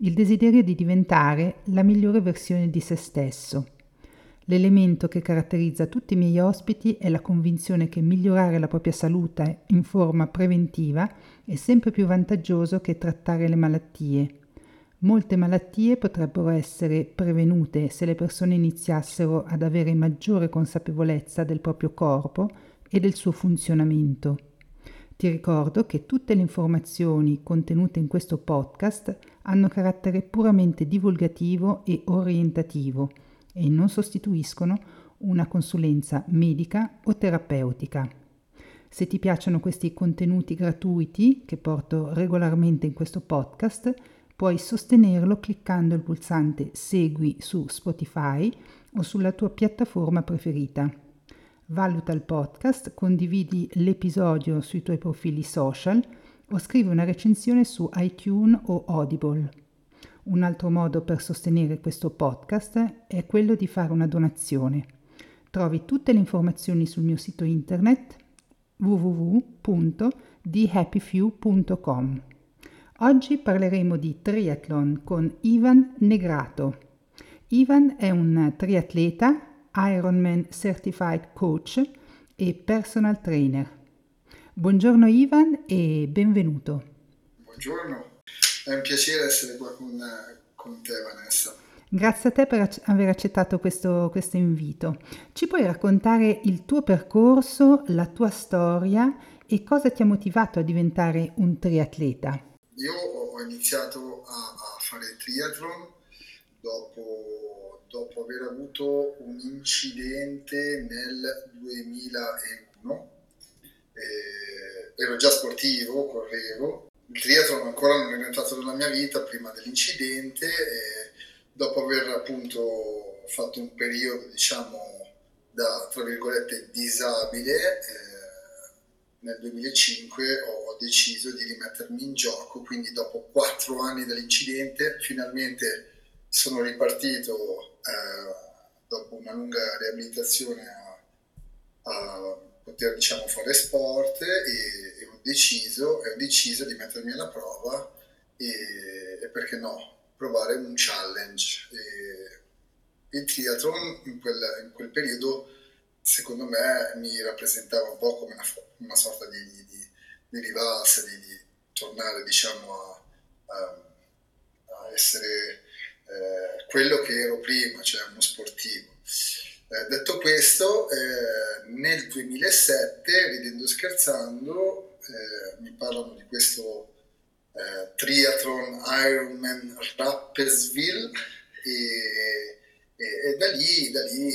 il desiderio di diventare la migliore versione di se stesso. L'elemento che caratterizza tutti i miei ospiti è la convinzione che migliorare la propria salute in forma preventiva è sempre più vantaggioso che trattare le malattie. Molte malattie potrebbero essere prevenute se le persone iniziassero ad avere maggiore consapevolezza del proprio corpo e del suo funzionamento. Ti ricordo che tutte le informazioni contenute in questo podcast hanno carattere puramente divulgativo e orientativo e non sostituiscono una consulenza medica o terapeutica. Se ti piacciono questi contenuti gratuiti che porto regolarmente in questo podcast, puoi sostenerlo cliccando il pulsante Segui su Spotify o sulla tua piattaforma preferita valuta il podcast, condividi l'episodio sui tuoi profili social o scrivi una recensione su iTunes o Audible. Un altro modo per sostenere questo podcast è quello di fare una donazione. Trovi tutte le informazioni sul mio sito internet www.thehappyfew.com. Oggi parleremo di triathlon con Ivan Negrato. Ivan è un triatleta Ironman Certified Coach e Personal Trainer. Buongiorno Ivan e benvenuto. Buongiorno, è un piacere essere qua con, con te Vanessa. Grazie a te per aver accettato questo, questo invito. Ci puoi raccontare il tuo percorso, la tua storia e cosa ti ha motivato a diventare un triatleta? Io ho iniziato a, a fare triathlon dopo, dopo aver avuto un incidente nel 2001. Eh, ero già sportivo, correvo. Il triathlon ancora non era entrato nella mia vita prima dell'incidente e dopo aver appunto fatto un periodo, diciamo, da tra virgolette disabile, eh, nel 2005 ho deciso di rimettermi in gioco, quindi dopo quattro anni dall'incidente finalmente sono ripartito eh, dopo una lunga riabilitazione a, a poter diciamo, fare sport e, e, ho deciso, e, ho deciso, di mettermi alla prova e, e perché no, provare un challenge. il triathlon in quel, in quel, periodo secondo me mi rappresentava un po' come una, una sorta di, di, di rivalsa, di, di, tornare diciamo a, a, a essere eh, quello che ero prima, cioè uno sportivo. Eh, detto questo, eh, nel 2007, ridendo e scherzando, eh, mi parlano di questo triathlon Ironman Rapperswil e, e, e da, lì, da, lì,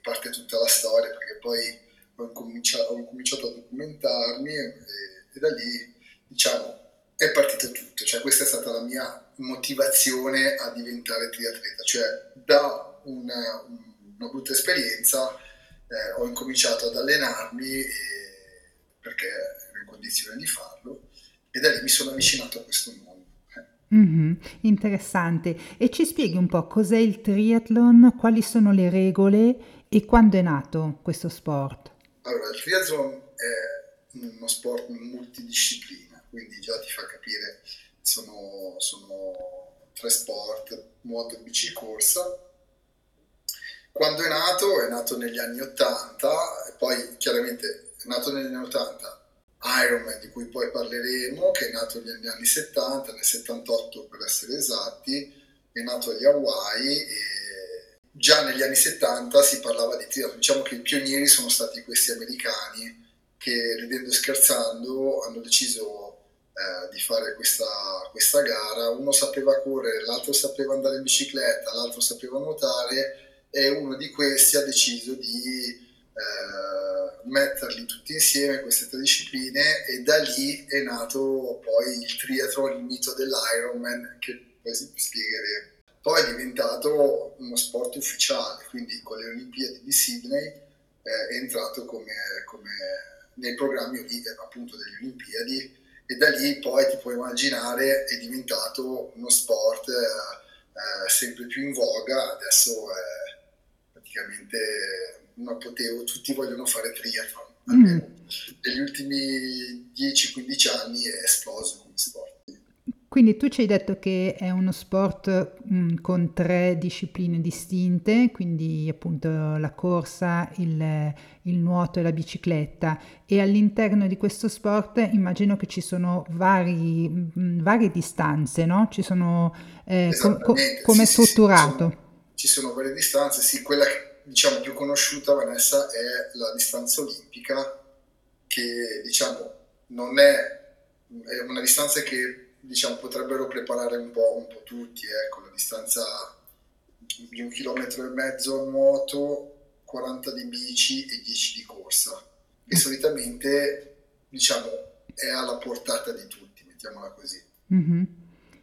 parte tutta la storia perché poi ho incominciato, ho incominciato a documentarmi e, e da lì diciamo è partito tutto, cioè questa è stata la mia motivazione a diventare triatleta, cioè da una, una brutta esperienza eh, ho incominciato ad allenarmi e, perché ero in condizione di farlo e da lì mi sono avvicinato a questo mondo. Mm-hmm, interessante. E ci spieghi un po' cos'è il triathlon, quali sono le regole e quando è nato questo sport? Allora, il triathlon è uno sport multidisciplina, quindi già ti fa capire sono, sono tre sport, nuoto, bici corsa. Quando è nato, è nato negli anni 80 e poi chiaramente è nato negli anni 80 Ironman di cui poi parleremo, che è nato negli anni 70, nel 78 per essere esatti, è nato agli Hawaii e già negli anni 70 si parlava di triathlon. Diciamo che i pionieri sono stati questi americani che ridendo e scherzando hanno deciso eh, di fare questa, questa gara. Uno sapeva correre, l'altro sapeva andare in bicicletta, l'altro sapeva nuotare e uno di questi ha deciso di eh, metterli tutti insieme queste tre discipline e da lì è nato poi il triathlon, il mito dell'Ironman che poi spiegheremo. poi è diventato uno sport ufficiale, quindi con le Olimpiadi di Sydney eh, è entrato come, come nei programmi appunto delle Olimpiadi e da lì poi ti puoi immaginare è diventato uno sport eh, eh sempre più in voga, adesso è praticamente un apoteo, tutti vogliono fare triathlon, mm. negli ultimi 10-15 anni è esploso come sport. Quindi tu ci hai detto che è uno sport mh, mm, con tre discipline distinte, quindi appunto la corsa, il, il, nuoto e la bicicletta e all'interno di questo sport immagino che ci sono vari, mh, mm, varie distanze, no? Ci sono, eh, com- com- come è sì, strutturato? Sì, ci, sono, ci sono varie distanze, sì, quella diciamo più conosciuta Vanessa è la distanza olimpica che diciamo non è, è una distanza che diciamo, potrebbero preparare un po', un po tutti, ecco, la distanza di un chilometro e mezzo a nuoto, 40 di bici e 10 di corsa, che solitamente diciamo, è alla portata di tutti, mettiamola così. Mm-hmm.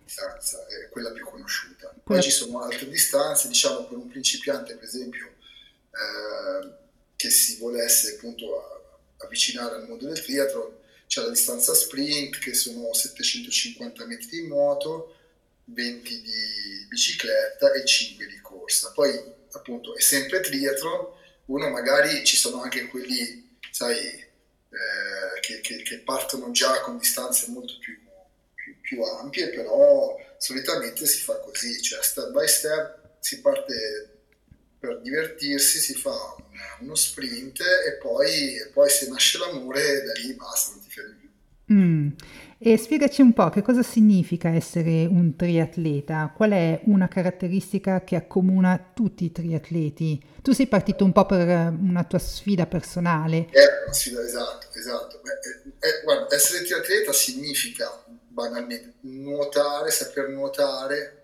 Distanza, è quella più conosciuta. Poi ci sono altre distanze, diciamo per un principiante per esempio eh, che si volesse appunto avvicinare al mondo del triathlon, c'è la distanza sprint che sono 750 metri di nuoto, 20 di bicicletta e 5 di corsa. Poi appunto è sempre triathlon, uno magari ci sono anche quelli, sai, eh, che, che, che, partono già con distanze molto più, più, più, ampie, però solitamente si fa così, cioè step by step si parte per divertirsi, si fa uno sprint e poi, e poi se nasce l'amore da lì basta, non ti fermi più. Mm. E spiegaci un po' che cosa significa essere un triatleta, qual è una caratteristica che accomuna tutti i triatleti? Tu sei partito un po' per una tua sfida personale. È una sfida, esatto, esatto. Beh, è, è, guarda, essere triatleta significa banalmente nuotare, saper nuotare,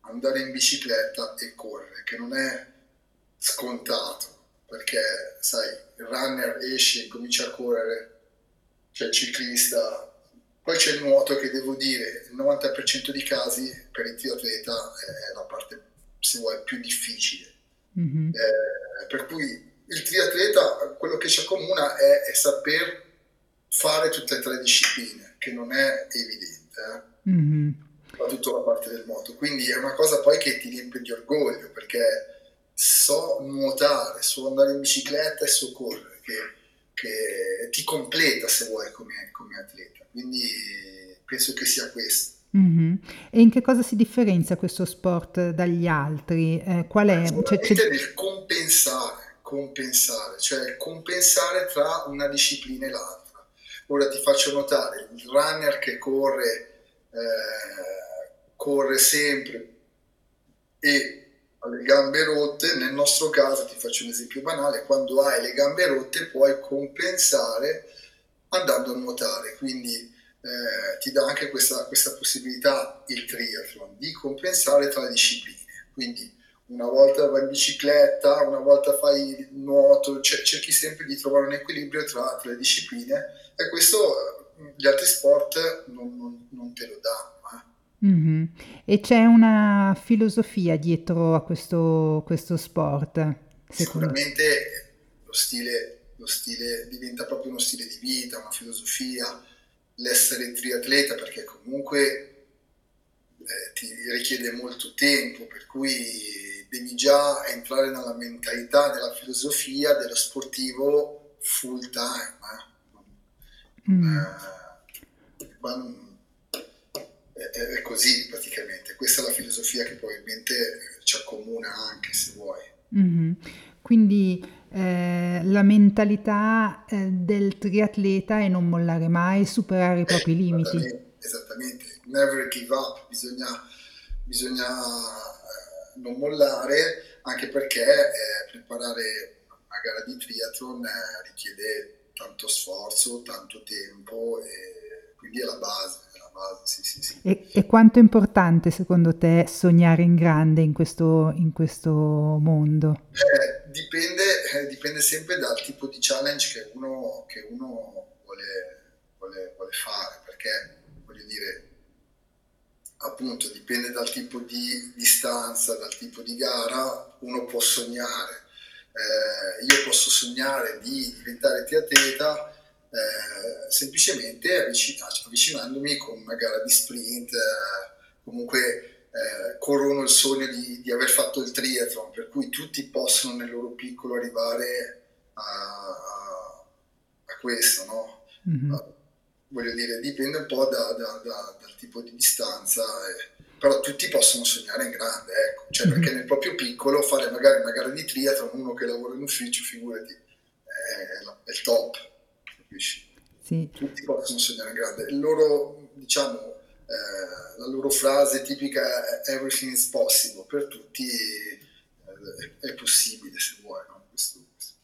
andare in bicicletta e correre, che non è scontato, perché sai, il runner esce, comincia a correre, c'è il ciclista, poi c'è il nuoto che devo dire, il 90% dei casi per il triatleta è la parte, se vuoi, più difficile. Mm-hmm. Eh, per cui il triatleta, quello che ci accomuna è, è, saper fare tutte e tre le discipline, che non è evidente, eh? mm-hmm. soprattutto la parte del moto. Quindi è una cosa poi che ti riempie di orgoglio, perché so nuotare, so andare in bicicletta e so correre, che che ti completa se vuoi come, come atleta. Quindi penso che sia questo. Mm-hmm. E in che cosa si differenzia questo sport dagli altri? Eh, qual è? Cioè, c'è... nel compensare, compensare, cioè compensare tra una disciplina e l'altra. Ora ti faccio notare, il runner che corre, eh, corre sempre e ha le gambe rotte, nel nostro caso, ti faccio un esempio banale, quando hai le gambe rotte puoi compensare andando a nuotare, quindi eh, ti dà anche questa, questa possibilità il triathlon di compensare tra le discipline. Quindi una volta vai in bicicletta, una volta fai nuoto, c- cerchi sempre di trovare un equilibrio tra, tra le discipline e questo eh, gli altri sport non, non, non te lo danno. Mm-hmm. E c'è una filosofia dietro a questo, questo sport? Sicuramente lo stile, lo stile diventa proprio uno stile di vita, una filosofia, l'essere triatleta perché comunque eh, ti richiede molto tempo, per cui devi già entrare nella mentalità, nella filosofia dello sportivo full time. Eh? Mm. Eh, è, così praticamente. Questa è la filosofia che probabilmente ci accomuna anche se vuoi. Mm-hmm. Quindi eh, la mentalità eh, del triatleta è non mollare mai, superare i propri limiti. Esattamente, esattamente. never give up, bisogna, bisogna eh, non mollare anche perché eh, preparare una gara di triathlon eh, richiede tanto sforzo, tanto tempo e quindi è la base base, sì, sì, sì. E, e, quanto è importante secondo te sognare in grande in questo, in questo mondo? Eh, dipende, eh, dipende, sempre dal tipo di challenge che uno, che uno vuole, vuole, vuole, fare, perché voglio dire, appunto dipende dal tipo di distanza, dal tipo di gara, uno può sognare. Eh, io posso sognare di diventare triatleta eh, semplicemente avvicinandomi con una gara di sprint, eh, comunque eh, corono il sogno di, di, aver fatto il triathlon, per cui tutti possono nel loro piccolo arrivare a, a, a questo, no? Mm-hmm. voglio dire, dipende un po' da, da, da, dal tipo di distanza, eh, però tutti possono sognare in grande, ecco. cioè, mm-hmm. perché nel proprio piccolo fare magari una gara di triathlon, uno che lavora in ufficio, figurati, è, è il top, capisci? Sì. Tutti possono sognare grande. Il loro, diciamo, eh, la loro frase tipica è everything is possible, per tutti eh, è possibile se vuoi. No? Questo, questo.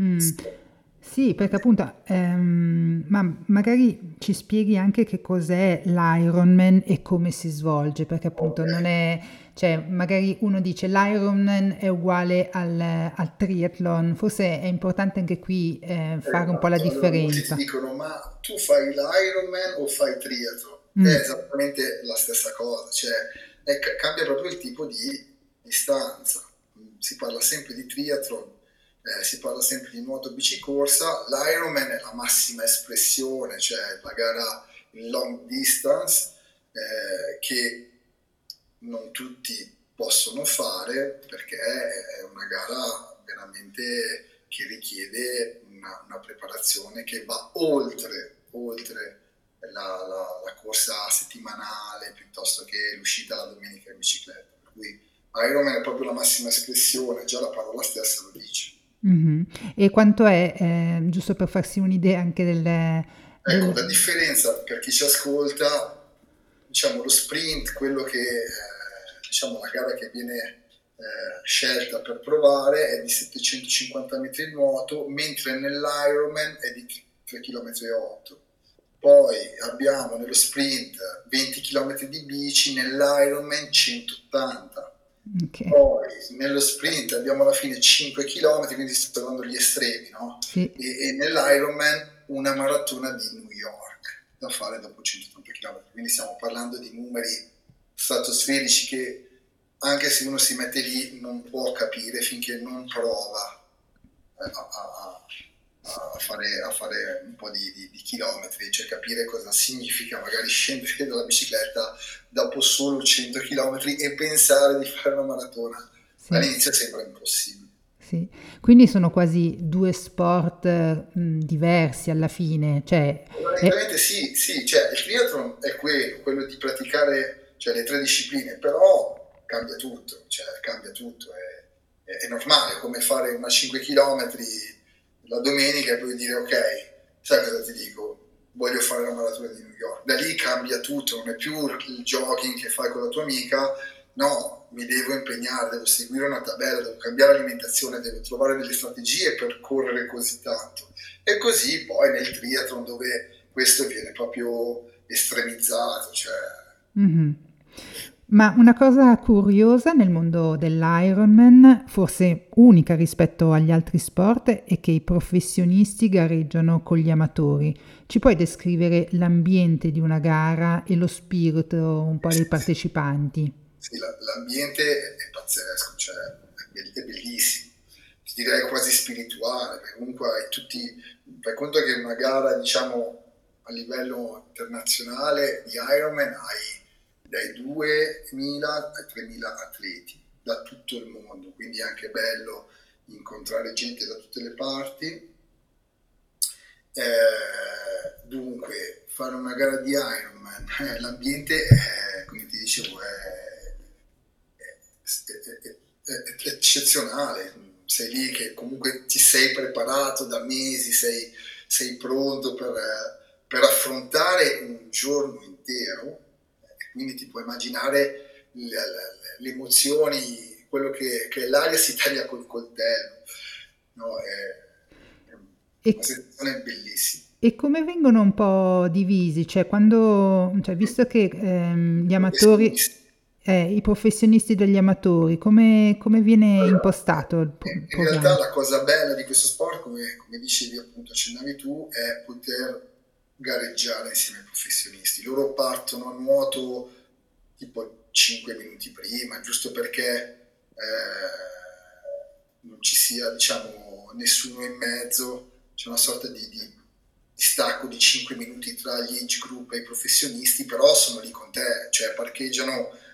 Mm. Sì, perché appunto, ehm, ma magari ci spieghi anche che cos'è l'Ironman e come si svolge, perché appunto okay. non è, cioè magari uno dice l'Ironman è uguale al, al triathlon, forse è importante anche qui eh, fare un po' la differenza. Allora, dicono, ma tu fai l'Ironman o fai triathlon? mm. è esattamente la stessa cosa, cioè è, cambia proprio il tipo di distanza. Si parla sempre di triathlon, eh, si parla sempre di nuoto bicicorsa, l'Ironman è la massima espressione, cioè la gara in long distance eh, che non tutti possono fare perché è una gara veramente che richiede una, una preparazione che va oltre, oltre la, la, la, corsa settimanale piuttosto che l'uscita la domenica in bicicletta. Per cui Ironman è proprio la massima espressione, già la parola stessa lo dice. Mm-hmm. E quanto è, eh, giusto per farsi un'idea anche del... Ecco, la differenza per chi ci ascolta, diciamo lo sprint, quello che, eh, diciamo la gara che viene eh, scelta per provare è di 750 metri di nuoto, mentre nell'Ironman è di 3 km e 8 poi abbiamo nello sprint 20 km di bici, nell'Ironman 180. Okay. Poi nello sprint abbiamo alla fine 5 km, quindi sto parlando gli estremi, no? Sì. E, e, nell'Ironman una maratona di New York da fare dopo 180 km. Quindi stiamo parlando di numeri stratosferici che anche se uno si mette lì non può capire finché non prova a, a, a fare, a fare un po' di, di, di, chilometri, cioè capire cosa significa magari scendere dalla bicicletta dopo solo 100 km e pensare di fare una maratona. All'inizio sembra impossibile. Sì. Quindi sono quasi due sport mh, diversi alla fine. Cioè, Praticamente è... sì, sì, cioè, il triathlon è quello, quello di praticare cioè, le tre discipline, però cambia tutto, cioè, cambia tutto, è, è, è normale, come fare una 5 km la domenica e puoi dire ok, sai cosa ti dico? Voglio fare la maratona di New York. Da lì cambia tutto, non è più il jogging che fai con la tua amica, no, mi devo impegnare, devo seguire una tabella, devo cambiare l'alimentazione, devo trovare delle strategie per correre così tanto. E così poi nel triathlon dove questo viene proprio estremizzato, cioè... Mm-hmm. Ma una cosa curiosa nel mondo dell'Ironman, forse unica rispetto agli altri sport, è che i professionisti gareggiano con gli amatori. Ci puoi descrivere l'ambiente di una gara e lo spirito un po' dei partecipanti? Sì, l'ambiente è pazzesco, cioè è bellissimo, ti direi quasi spirituale, comunque hai tutti, fai conto che una gara diciamo a livello internazionale di Ironman hai dai 2.000 ai 3.000 atleti da tutto il mondo, quindi è anche bello incontrare gente da tutte le parti. Eh, dunque, fare una gara di Ironman, eh, l'ambiente, è, come ti dicevo, è, eccezionale. Sei lì che comunque ti sei preparato da mesi, sei, sei pronto per, per affrontare un giorno intero quindi ti puoi immaginare le, le, le emozioni, quello che, che, l'aria si taglia col coltello, no? è, è una sensazione bellissima. E come vengono un po' divisi? Cioè, quando, cioè, visto che ehm, gli amatori, eh, i professionisti degli amatori, come, come viene allora, impostato il in, in realtà la cosa bella di questo sport, come, come dicevi appunto, accennavi tu, è poter gareggiare insieme ai professionisti. Loro partono a nuoto tipo 5 minuti prima, giusto perché eh, non ci sia diciamo, nessuno in mezzo, c'è una sorta di, di, di, stacco di 5 minuti tra gli age group e i professionisti, però sono lì con te, cioè parcheggiano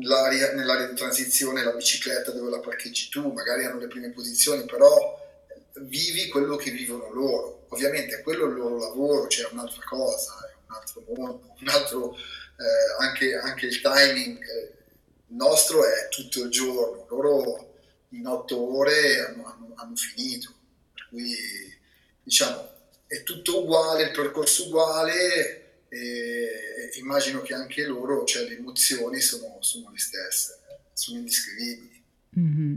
nell'area di transizione la bicicletta dove la parcheggi tu, magari hanno le prime posizioni, però vivi quello che vivono loro. Ovviamente quello è il loro lavoro, c'è cioè un'altra cosa, è un altro mondo, un altro, eh, anche, anche, il timing eh, nostro è tutto il giorno, loro in otto ore hanno, hanno, hanno finito, per cui diciamo è tutto uguale, il percorso uguale, e immagino che anche loro, cioè le emozioni sono, sono le stesse, sono indescrivibili. Mm-hmm.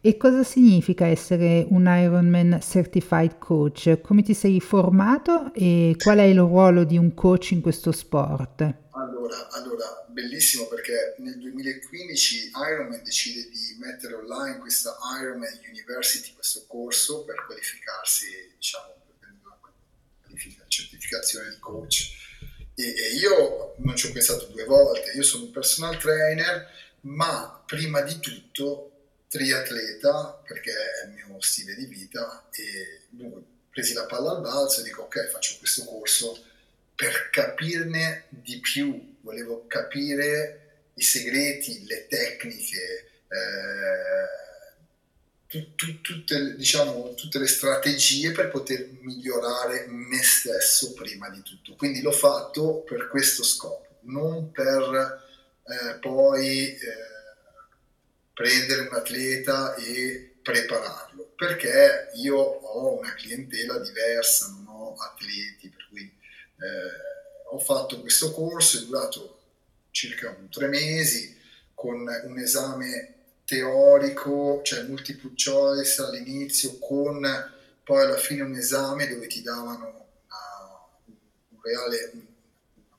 E cosa significa essere un Ironman Certified Coach? Come ti sei formato e qual è il ruolo di un coach in questo sport? Allora, allora bellissimo perché nel 2015 Ironman decide di mettere online questa Ironman University, questo corso per qualificarsi, diciamo, per la certificazione di coach e, io non ci ho pensato due volte, io sono un personal trainer, ma prima di tutto triatleta perché è il mio stile di vita e dunque presi la palla al balzo e dico ok faccio questo corso. Per capirne di più, volevo capire i segreti, le tecniche, eh, tu, tu, tutte, diciamo, tutte le strategie per poter migliorare me stesso prima di tutto. Quindi l'ho fatto per questo scopo, non per eh, poi eh, prendere un atleta e prepararlo, perché io ho una clientela diversa, non ho atleti, per cui eh, ho fatto questo corso, è durato circa tre mesi, con un esame teorico, cioè multiple choice all'inizio, con poi alla fine un esame dove ti davano una, un reale,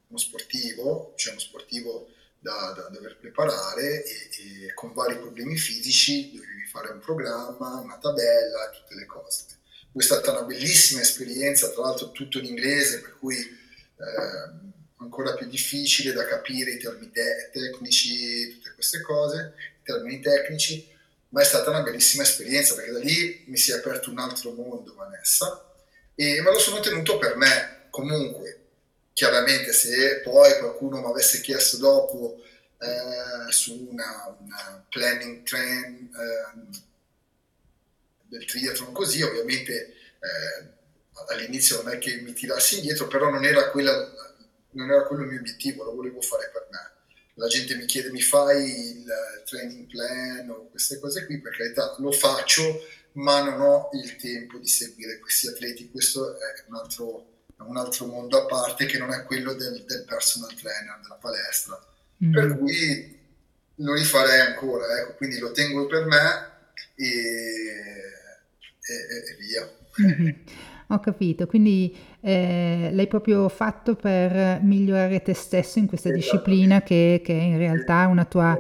uno sportivo, cioè uno sportivo da, da dover preparare e, e, con vari problemi fisici dovevi fare un programma, una tabella, tutte le cose. È stata una bellissima esperienza, tra l'altro tutto in inglese, per cui eh, ancora più difficile da capire i termini te- tecnici, tutte queste cose, termini tecnici, ma è stata una bellissima esperienza perché da lì mi si è aperto un altro mondo, Vanessa, e me lo sono tenuto per me. Comunque, chiaramente se poi qualcuno mi avesse chiesto dopo eh, su una, una, planning trend eh, del triathlon così, ovviamente eh, all'inizio non è che mi tirassi indietro, però non era quella non era quello il mio obiettivo, lo volevo fare per me. La gente mi chiede mi fai il training plan o queste cose qui, per carità lo faccio, ma non ho il tempo di seguire questi atleti. Questo è un altro, un altro mondo a parte che non è quello del, del personal trainer, della palestra. Mm. Per cui lo rifarei ancora, ecco, quindi lo tengo per me e, e, e via. Mm-hmm. Ho capito, quindi eh, l'hai proprio fatto per migliorare te stesso in questa esatto. disciplina che, che in realtà è una tua,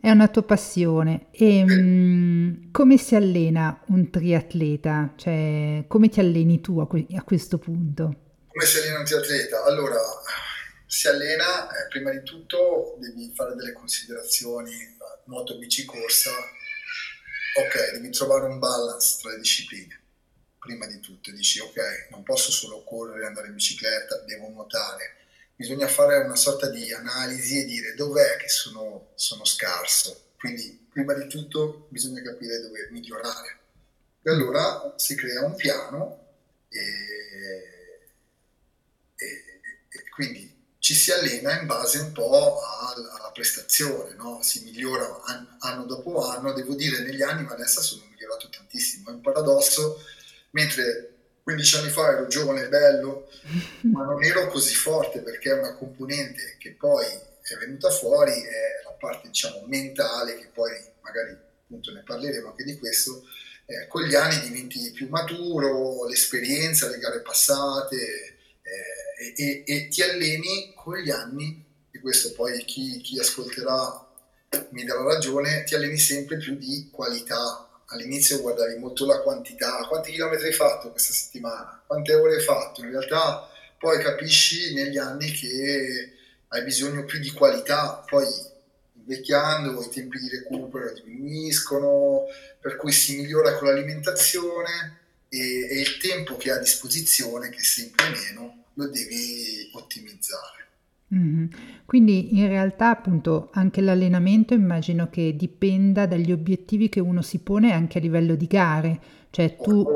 è una tua passione. E mh, mm, come si allena un triatleta? Cioè, come ti alleni tu a, que- a questo punto? Come si allena un triatleta? Allora, si allena, eh, prima di tutto devi fare delle considerazioni, nuoto, bici, corsa. Ok, devi trovare un balance tra le discipline prima di tutto, dici ok, non posso solo correre, andare in bicicletta, devo nuotare, bisogna fare una sorta di analisi e dire dov'è che sono, sono scarso, quindi prima di tutto bisogna capire dove migliorare. E allora si crea un piano e, e, e quindi ci si allena in base un po' alla, alla prestazione, no? si migliora anno dopo anno, devo dire negli anni Vanessa sono migliorato tantissimo, è un paradosso mentre 15 anni fa ero giovane e bello, ma non ero così forte perché è una componente che poi è venuta fuori, è la parte diciamo mentale, che poi magari appunto ne parleremo anche di questo, eh, con gli anni diventi più maturo, l'esperienza, le gare passate eh, e, e, ti alleni con gli anni, e questo poi chi, chi ascolterà mi darà ragione, ti alleni sempre più di qualità all'inizio guardavi molto la quantità, quanti chilometri hai fatto questa settimana, quante ore hai fatto, in realtà poi capisci negli anni che hai bisogno più di qualità, poi invecchiando i tempi di recupero diminuiscono, per cui si migliora con l'alimentazione e, e il tempo che ha a disposizione, che è sempre meno, lo devi ottimizzare. Mm-hmm. Quindi in realtà appunto anche l'allenamento immagino che dipenda dagli obiettivi che uno si pone anche a livello di gare, cioè tu...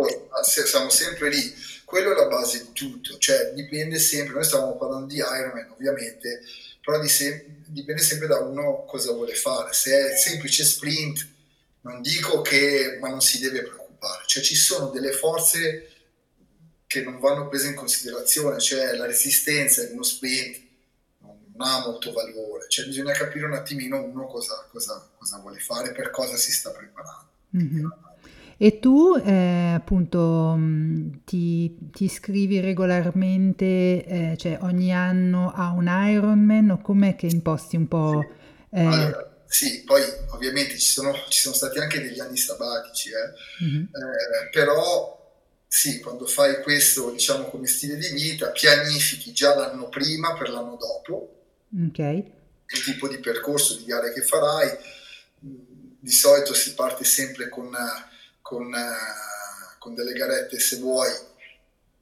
siamo sempre lì, quello è la base di tutto, cioè dipende sempre, noi stavamo parlando di Ironman ovviamente, però di se- dipende sempre da uno cosa vuole fare, se è semplice sprint non dico che, ma non si deve preoccupare, cioè ci sono delle forze che non vanno prese in considerazione, cioè la resistenza in uno sprint ha molto valore, cioè bisogna capire un attimino uno cosa, cosa, cosa vuole fare, per cosa si sta preparando. Mm-hmm. E tu eh, appunto mm, ti, ti, iscrivi regolarmente, eh, cioè ogni anno a un Ironman o com'è che imposti un po'? Sì. Eh... Allora, sì, poi ovviamente ci sono, ci sono, stati anche degli anni sabatici, mm-hmm. però sì, quando fai questo diciamo come stile di vita, pianifichi già l'anno prima per l'anno dopo, Okay. Il tipo di percorso di gare che farai, di solito si parte sempre con, con, con delle garette, se vuoi,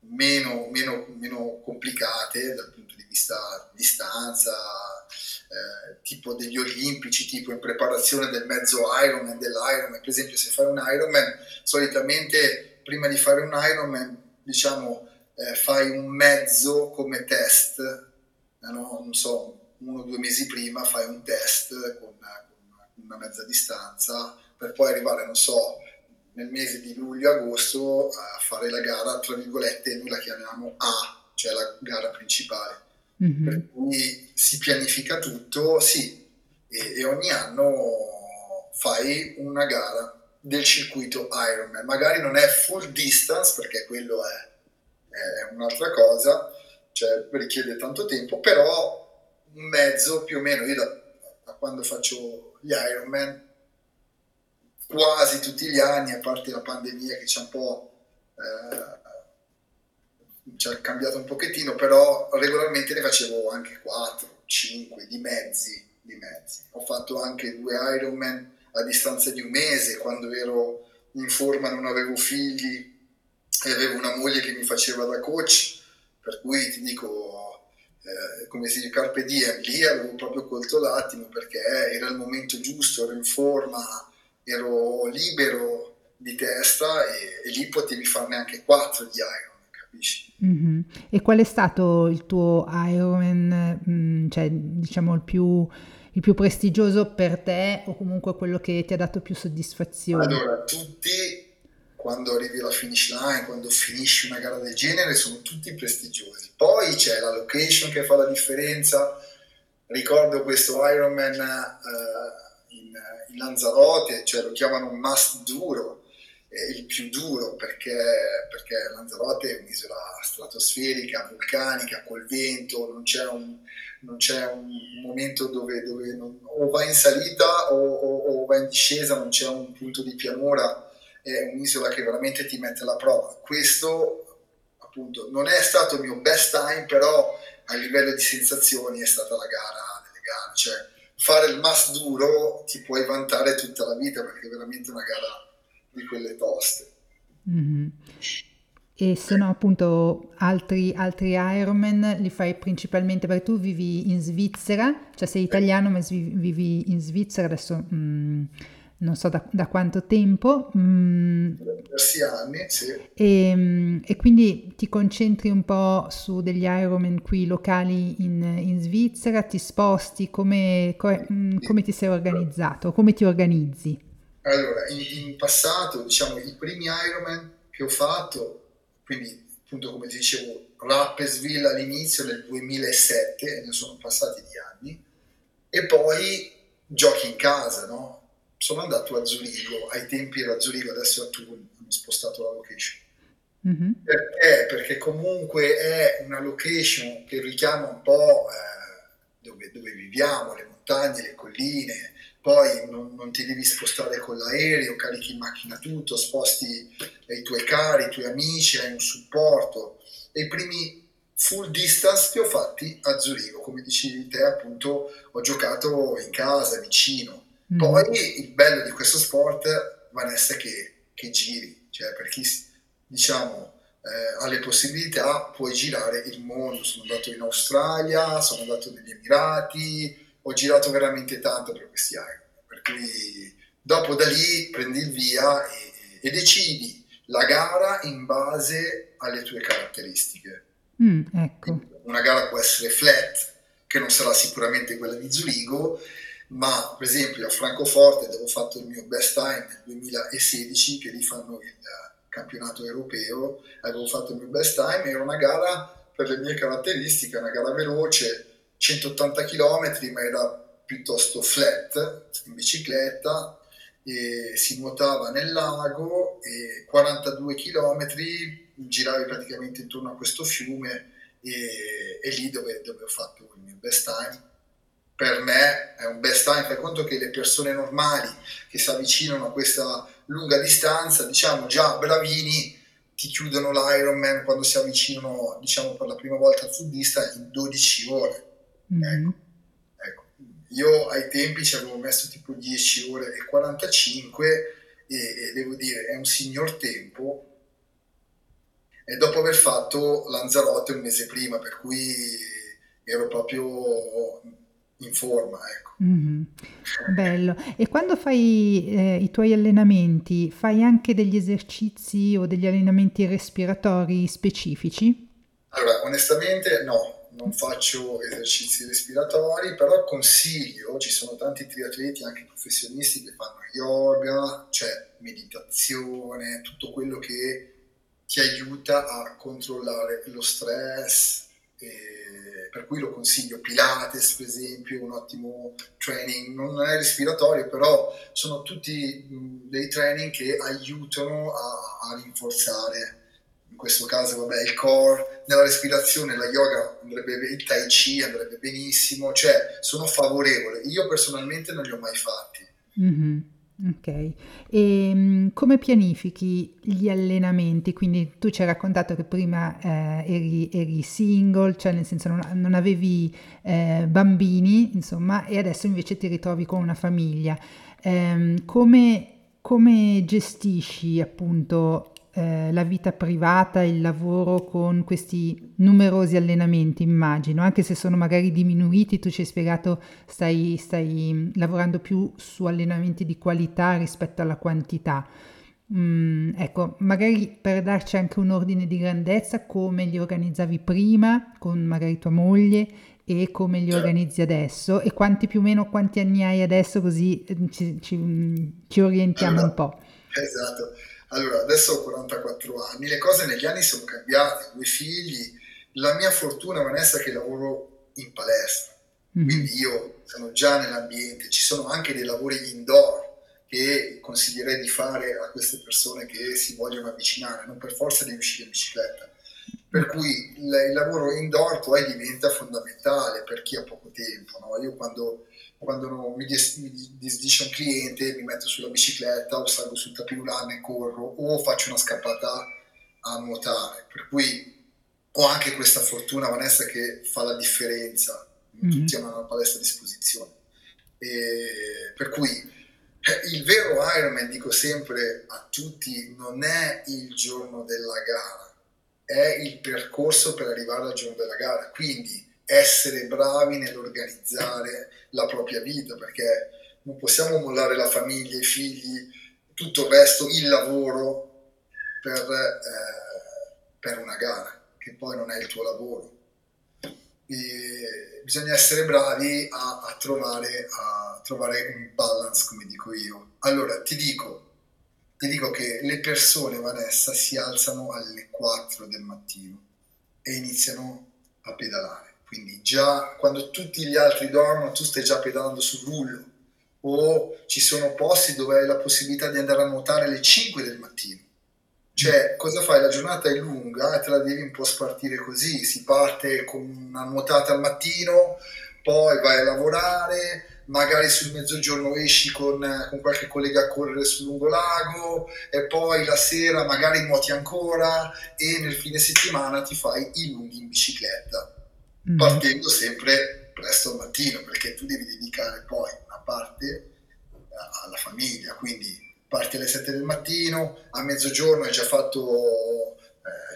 meno, meno, meno, complicate dal punto di vista distanza, eh, tipo degli olimpici, tipo in preparazione del mezzo Ironman, dell'Ironman. Per esempio, se fai un Ironman, solitamente prima di fare un Ironman, diciamo, eh, fai un mezzo come test, eh, no? non so, uno o due mesi prima fai un test con, con una mezza distanza per poi arrivare, non so, nel mese di luglio-agosto a fare la gara, tra virgolette, noi la chiamiamo A, cioè la gara principale. Mm-hmm. Per cui si pianifica tutto, sì, e, e, ogni anno fai una gara del circuito Ironman. Magari non è full distance, perché quello è, è un'altra cosa, cioè richiede tanto tempo, però un mezzo più o meno, io da, da quando faccio gli Ironman, quasi tutti gli anni, a parte la pandemia che ci ha un po' eh, ci ha cambiato un pochettino, però regolarmente ne facevo anche 4, 5 di mezzi, di mezzi. Ho fatto anche due Ironman a distanza di un mese, quando ero in forma non avevo figli e avevo una moglie che mi faceva da coach, per cui ti dico eh, come si dice, carpe diem, lì avevo proprio colto l'attimo perché era il momento giusto, ero in forma, ero libero di testa e, e lì potevi farne anche quattro di Iron, capisci? Mm-hmm. E qual è stato il tuo Ironman, mm, cioè diciamo il più, il più prestigioso per te o comunque quello che ti ha dato più soddisfazione? Allora, tutti quando arrivi alla finish line, quando finisci una gara del genere, sono tutti prestigiosi. Poi c'è la location che fa la differenza. Ricordo questo Ironman uh, in, in, Lanzarote, cioè lo chiamano un must duro, eh, il più duro perché, perché Lanzarote è un'isola stratosferica, vulcanica, col vento, non c'è un, non c'è un momento dove, dove non, o va in salita o, o, o va in discesa, non c'è un punto di pianura è un'isola che veramente ti mette alla prova. Questo appunto non è stato il mio best time, però a livello di sensazioni è stata la gara delle gare, cioè fare il mass duro ti puoi vantare tutta la vita perché è veramente una gara di quelle toste. Mm-hmm. E se no, appunto, altri, altri Ironman li fai principalmente perché tu vivi in Svizzera, cioè sei italiano ma vivi in Svizzera adesso. Mm, non so da, da quanto tempo. Mm, diversi anni, sì. E, mm, e, quindi ti concentri un po' su degli Ironman qui locali in, in Svizzera, ti sposti, come, come, mm, come, ti sei organizzato, come ti organizzi? Allora, in, in, passato, diciamo, i primi Ironman che ho fatto, quindi appunto come ti dicevo, Rappersville all'inizio nel 2007, ne sono passati di anni, e poi giochi in casa, no? Sono andato a Zurigo, ai tempi era Zurigo, adesso a Thun, hanno spostato la location. Mm-hmm. Perché? Perché comunque è una location che richiama un po' eh, dove, dove, viviamo, le montagne, le colline, poi non, non, ti devi spostare con l'aereo, carichi in macchina tutto, sposti i tuoi cari, i tuoi amici, hai un supporto. E i primi full distance li ho fatti a Zurigo, come dicevi te appunto ho giocato in casa, vicino. Mm. Poi il bello di questo sport, Vanessa, è che, che giri, cioè per chi diciamo eh, ha le possibilità puoi girare il mondo. Sono andato in Australia, sono andato negli Emirati, ho girato veramente tanto per questi anni. Per cui dopo da lì prendi il via e, e decidi la gara in base alle tue caratteristiche. Mm, ecco. Una gara può essere flat, che non sarà sicuramente quella di Zurigo, ma per esempio a Francoforte dove ho fatto il mio best time nel 2016, che lì fanno il campionato europeo, avevo fatto il mio best time, era una gara per le mie caratteristiche, una gara veloce, 180 km, ma era piuttosto flat in bicicletta, si nuotava nel lago e 42 km giravi praticamente intorno a questo fiume e, e lì dove, dove, ho fatto il mio best time per me è un best time fai conto che le persone normali che si avvicinano a questa lunga distanza diciamo già bravini ti chiudono l'Ironman quando si avvicinano diciamo per la prima volta al sudista in 12 ore mm-hmm. ecco io ai tempi ci avevo messo tipo 10 ore e 45 e, e devo dire è un signor tempo. E dopo aver fatto Lanzarote un mese prima, per cui ero proprio in forma. Ecco. Mm-hmm. Bello. E quando fai eh, i tuoi allenamenti, fai anche degli esercizi o degli allenamenti respiratori specifici? Allora, onestamente no, non faccio esercizi respiratori, però consiglio, ci sono tanti triatleti, anche professionisti, che fanno yoga, cioè meditazione, tutto quello che ti aiuta a controllare lo stress, per cui lo consiglio. Pilates, per esempio, è un ottimo training, non è respiratorio, però sono tutti dei training che aiutano a, a rinforzare questo caso vabbè, il core, nella respirazione la yoga andrebbe, il tai chi andrebbe benissimo, cioè sono favorevole. Io personalmente non li ho mai fatti. Mm-hmm. Ok, e ehm, come pianifichi gli allenamenti? Quindi tu ci hai raccontato che prima eh, eri, eri, single, cioè nel senso non, non avevi eh, bambini, insomma, e adesso invece ti ritrovi con una famiglia. Eh, come, come gestisci appunto eh, la vita privata, il lavoro con questi numerosi allenamenti, immagino, anche se sono magari diminuiti, tu ci hai spiegato stai, stai lavorando più su allenamenti di qualità rispetto alla quantità. Mm, ecco, magari per darci anche un ordine di grandezza, come li organizzavi prima con magari tua moglie e come li organizzi adesso e quanti più o meno quanti anni hai adesso così eh, ci, ci, ci orientiamo un po'. Esatto. Allora, adesso ho 44 anni, le cose negli anni sono cambiate, due figli, la mia fortuna Vanessa è che lavoro in palestra, mm-hmm. quindi io sono già nell'ambiente, ci sono anche dei lavori indoor che consiglierei di fare a queste persone che si vogliono avvicinare, non per forza di uscire in bicicletta. Per cui il, il lavoro indoor poi diventa fondamentale per chi ha poco tempo. No? Io quando quando mi, dis- mi disdice un cliente mi metto sulla bicicletta o salgo sul tapirulano e corro o faccio una scappata a nuotare. Per cui ho anche questa fortuna Vanessa che fa la differenza. Mm-hmm. tutti hanno una palestra a disposizione. E per cui eh, il vero Ironman dico sempre a tutti non è il giorno della gara è il percorso per arrivare al giorno della gara. Quindi essere bravi nell'organizzare la propria vita, perché non possiamo mollare la famiglia, i figli, tutto il resto, il lavoro per, eh, per una gara, che poi non è il tuo lavoro. E bisogna essere bravi a, a, trovare, a trovare un balance, come dico io. Allora, ti dico, ti dico che le persone, Vanessa, si alzano alle 4 del mattino e iniziano a pedalare quindi già quando tutti gli altri dormono tu stai già pedalando sul rullo o ci sono posti dove hai la possibilità di andare a nuotare alle 5 del mattino. Cioè, cosa fai? La giornata è lunga e te la devi un po' spartire così. Si parte con una nuotata al mattino, poi vai a lavorare, magari sul mezzogiorno esci con, con qualche collega a correre sul lungolago e poi la sera magari nuoti ancora e nel fine settimana ti fai i lunghi in bicicletta, mm. partendo sempre presto al mattino perché tu devi dedicare poi una parte alla famiglia, quindi parti alle 7 del mattino, a mezzogiorno hai già fatto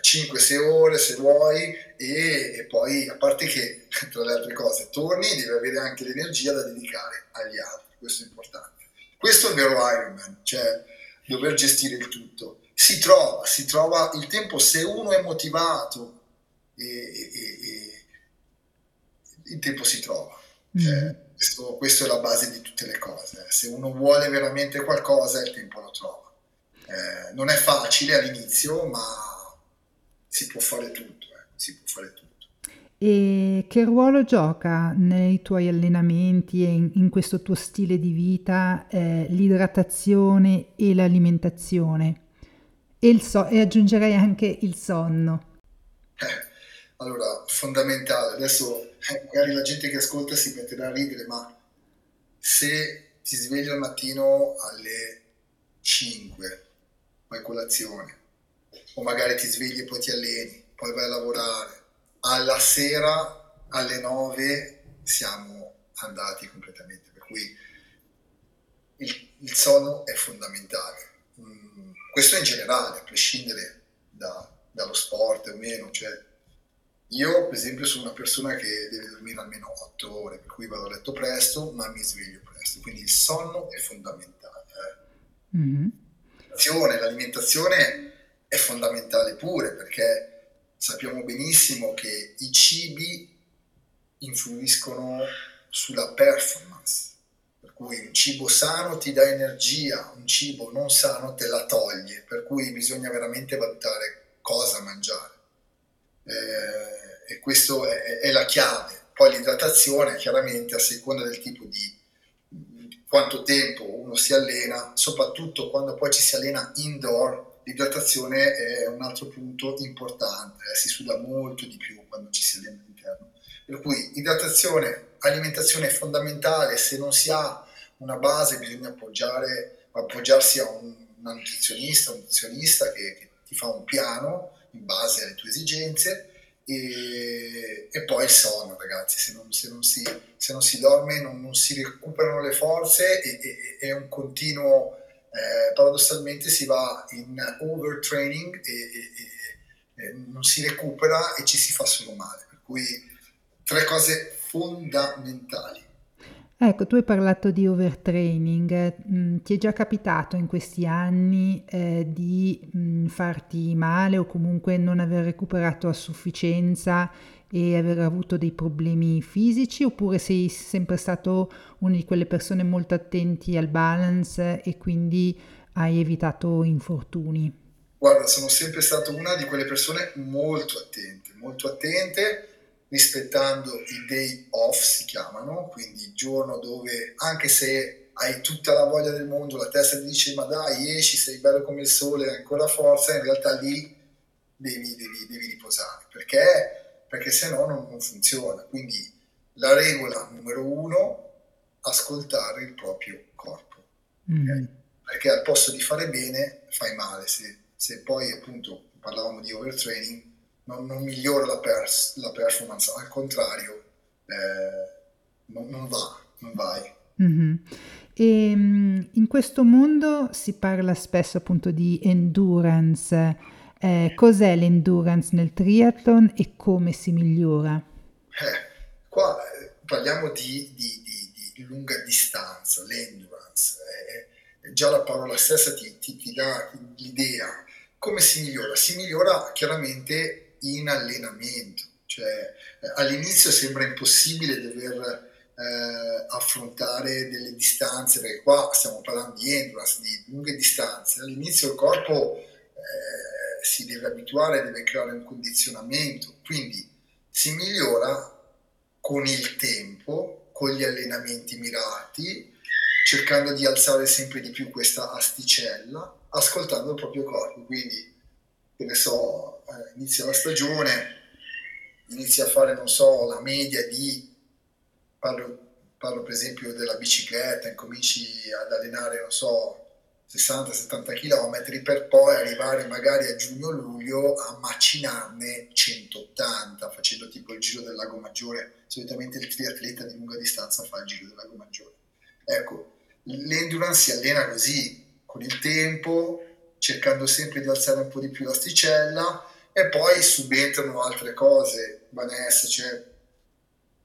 5-6 ore se vuoi e, e, poi a parte che tra le altre cose torni devi avere anche l'energia da dedicare agli altri, questo è importante. Questo è il vero Ironman, cioè dover gestire il tutto. Si trova, si trova il tempo se uno è motivato e, e, il tempo si trova. Cioè, mm. questo, questo, è la base di tutte le cose. Se uno vuole veramente qualcosa, il tempo lo trova. Eh, non è facile all'inizio, ma si può fare tutto, eh, si può fare tutto. E che ruolo gioca nei tuoi allenamenti e in, in questo tuo stile di vita eh, l'idratazione e l'alimentazione? E, so- e, aggiungerei anche il sonno. Eh, allora, fondamentale. Adesso eh, magari la gente che ascolta si metterà a ridere, ma se ti svegli al mattino alle 5, fai colazione, o magari ti svegli e poi ti alleni, poi vai a lavorare. Alla sera, alle 9, siamo andati completamente, per cui il, il sonno è fondamentale. Mm, questo in generale, a prescindere da, dallo sport o meno, cioè io per esempio sono una persona che deve dormire almeno 8 ore, per cui vado a letto presto, ma mi sveglio presto, quindi il sonno è fondamentale. Eh. Mm-hmm. L'alimentazione è fondamentale pure perché sappiamo benissimo che i cibi influiscono sulla performance. Per cui un cibo sano ti dà energia, un cibo non sano te la toglie, per cui bisogna veramente valutare cosa mangiare. Eh, e questo è, è, la chiave. Poi l'idratazione, chiaramente, a seconda del tipo di quanto tempo uno si allena, soprattutto quando poi ci si allena indoor, l'idratazione è un altro punto importante, eh, si suda molto di più quando ci si allena all'interno. Per cui idratazione, alimentazione è fondamentale, se non si ha una base bisogna appoggiare, appoggiarsi a un, una nutrizionista, un nutrizionista che, che, ti fa un piano in base alle tue esigenze e, e poi il sonno ragazzi, se non, se non, si, se non si, dorme non, non, si recuperano le forze e, è un continuo eh, paradossalmente si va in overtraining e, e, e, non si recupera e ci si fa solo male. Per cui tre cose fondamentali. Ecco, tu hai parlato di overtraining, mm, ti è già capitato in questi anni eh, di mm, farti male o comunque non aver recuperato a sufficienza e aver avuto dei problemi fisici oppure sei sempre stato una di quelle persone molto attenti al balance e quindi hai evitato infortuni? Guarda, sono sempre stato una di quelle persone molto attente, molto attente rispettando i day off si chiamano, quindi il giorno dove anche se hai tutta la voglia del mondo, la testa ti dice ma dai esci, sei bello come il sole, hai ancora forza, in realtà lì devi, devi, devi riposare perché perché se no non, non funziona. Quindi la regola numero uno, ascoltare il proprio corpo. Mm. Okay? Perché al posto di fare bene fai male. Se, se poi appunto parlavamo di overtraining, non, non migliora la, pers- la, performance, al contrario, eh, non, non, va, non vai. Mm-hmm. E, ehm, in questo mondo si parla spesso appunto di endurance eh, cos'è l'endurance nel triathlon e come si migliora? Eh, qua eh, parliamo di, di, di, di, lunga distanza, l'endurance. Eh, già la parola stessa ti, ti, ti dà l'idea. Come si migliora? Si migliora chiaramente in allenamento. Cioè, eh, all'inizio sembra impossibile dover eh, affrontare delle distanze, perché qua stiamo parlando di endurance, di lunghe distanze. All'inizio il corpo eh, si deve abituare, deve creare un condizionamento, quindi si migliora con il tempo, con gli allenamenti mirati, cercando di alzare sempre di più questa asticella, ascoltando il proprio corpo. Quindi, che ne so, eh, inizia la stagione, inizia a fare, non so, la media di, parlo, parlo per esempio della bicicletta, incominci ad allenare, non so, 60-70 km per poi arrivare magari a giugno-luglio a macinarne 180 facendo tipo il giro del lago Maggiore. Solitamente il triatleta di lunga distanza fa il giro del lago Maggiore. Ecco l'endurance si allena così con il tempo cercando sempre di alzare un po' di più l'asticella e poi subentrano altre cose Vanessa c'è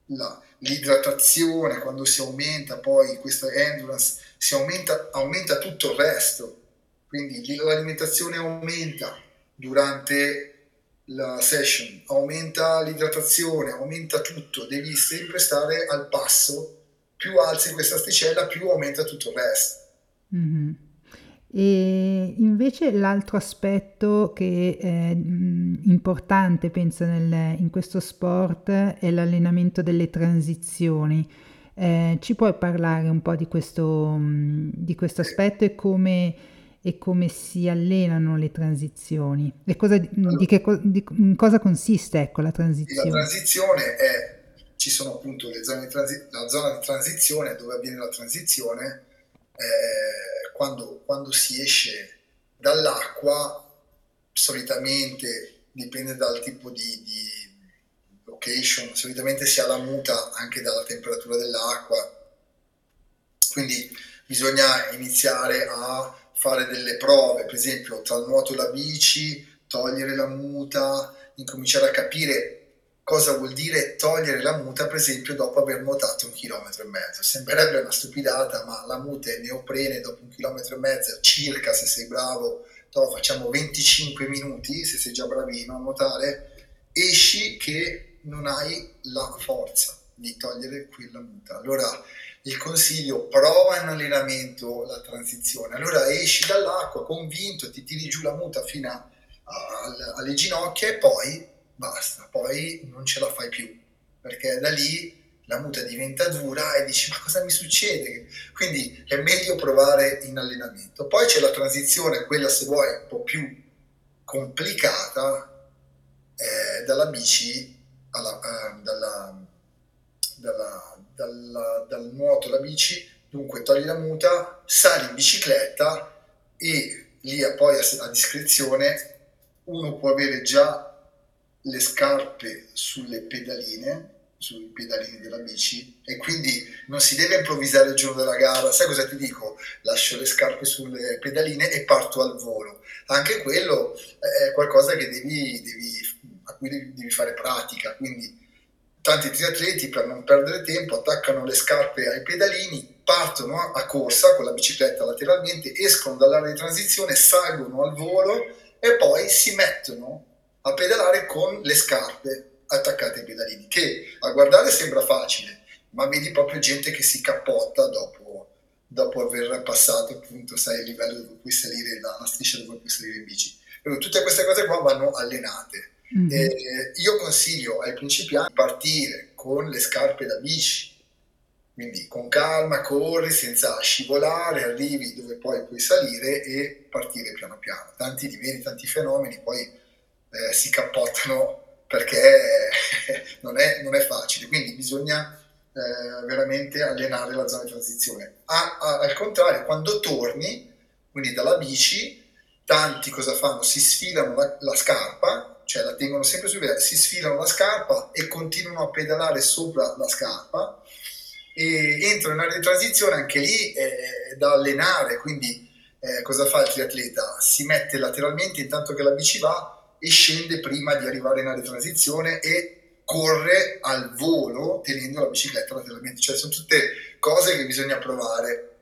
la, l'idratazione quando si aumenta poi questa endurance si aumenta, aumenta tutto il resto quindi l'alimentazione aumenta durante la session aumenta l'idratazione aumenta tutto devi sempre stare al passo più alzi questa asticella più aumenta tutto il resto mm-hmm. E invece l'altro aspetto che è importante, penso, nel, in questo sport è l'allenamento delle transizioni. Eh, ci puoi parlare un po' di questo, di questo aspetto e come, e come, si allenano le transizioni? E cosa, di che, di, in cosa consiste ecco, la transizione? La transizione è, ci sono appunto le zone di transi- la zona di transizione dove avviene la transizione. Eh, quando, quando si esce dall'acqua, solitamente dipende dal tipo di, di location, solitamente si ha la muta anche dalla temperatura dell'acqua, quindi bisogna iniziare a fare delle prove, per esempio tra il nuoto e la bici, togliere la muta, incominciare a capire cosa vuol dire togliere la muta, per esempio, dopo aver nuotato un chilometro e mezzo. Sembrerebbe una stupidata, ma la muta è neoprene dopo un chilometro e mezzo, circa se sei bravo, no, facciamo 25 minuti, se sei già bravino a nuotare, esci che non hai la forza di togliere quella muta. Allora il consiglio prova in allenamento la transizione, allora esci dall'acqua convinto, ti tiri giù la muta fino a, a, alle ginocchia e poi basta, poi non ce la fai più, perché da lì la muta diventa dura e dici ma cosa mi succede? Quindi è meglio provare in allenamento. Poi c'è la transizione, quella se vuoi un po' più complicata, eh, dalla bici alla, eh, dalla, dalla, dalla, dal nuoto alla bici, dunque togli la muta, sali in bicicletta e lì poi a, a discrezione uno può avere già le scarpe sulle pedaline, sui pedalini della bici e quindi non si deve improvvisare il giorno della gara. Sai cosa ti dico? Lascio le scarpe sulle pedaline e parto al volo. Anche quello è qualcosa devi, devi, a cui devi, devi fare pratica. Quindi tanti triatleti per non perdere tempo attaccano le scarpe ai pedalini, partono a corsa con la bicicletta lateralmente, escono dall'area di transizione, salgono al volo e poi si mettono a pedalare con le scarpe attaccate ai pedalini, che a guardare sembra facile, ma vedi proprio gente che si cappotta dopo, dopo aver passato appunto, sai, il livello dove puoi salire, la, striscia dove puoi salire in bici. Quindi, tutte queste cose qua vanno allenate. Mm-hmm. Eh, io consiglio ai principianti di partire con le scarpe da bici, quindi con calma, corri senza scivolare, arrivi dove poi puoi salire e partire piano piano. Tanti diveni, tanti fenomeni, poi eh, si cappottano perché non è, non è, facile, quindi bisogna eh, veramente allenare la zona di transizione. A, a, al contrario, quando torni, quindi dalla bici, tanti cosa fanno? Si sfilano la, la scarpa, cioè la tengono sempre su si sfilano la scarpa e continuano a pedalare sopra la scarpa e entrano in area di transizione, anche lì è da allenare, quindi eh, cosa fa il triatleta? Si mette lateralmente intanto che la bici va e scende prima di arrivare in area di transizione e corre al volo tenendo la bicicletta lateralmente. Cioè sono tutte cose che bisogna provare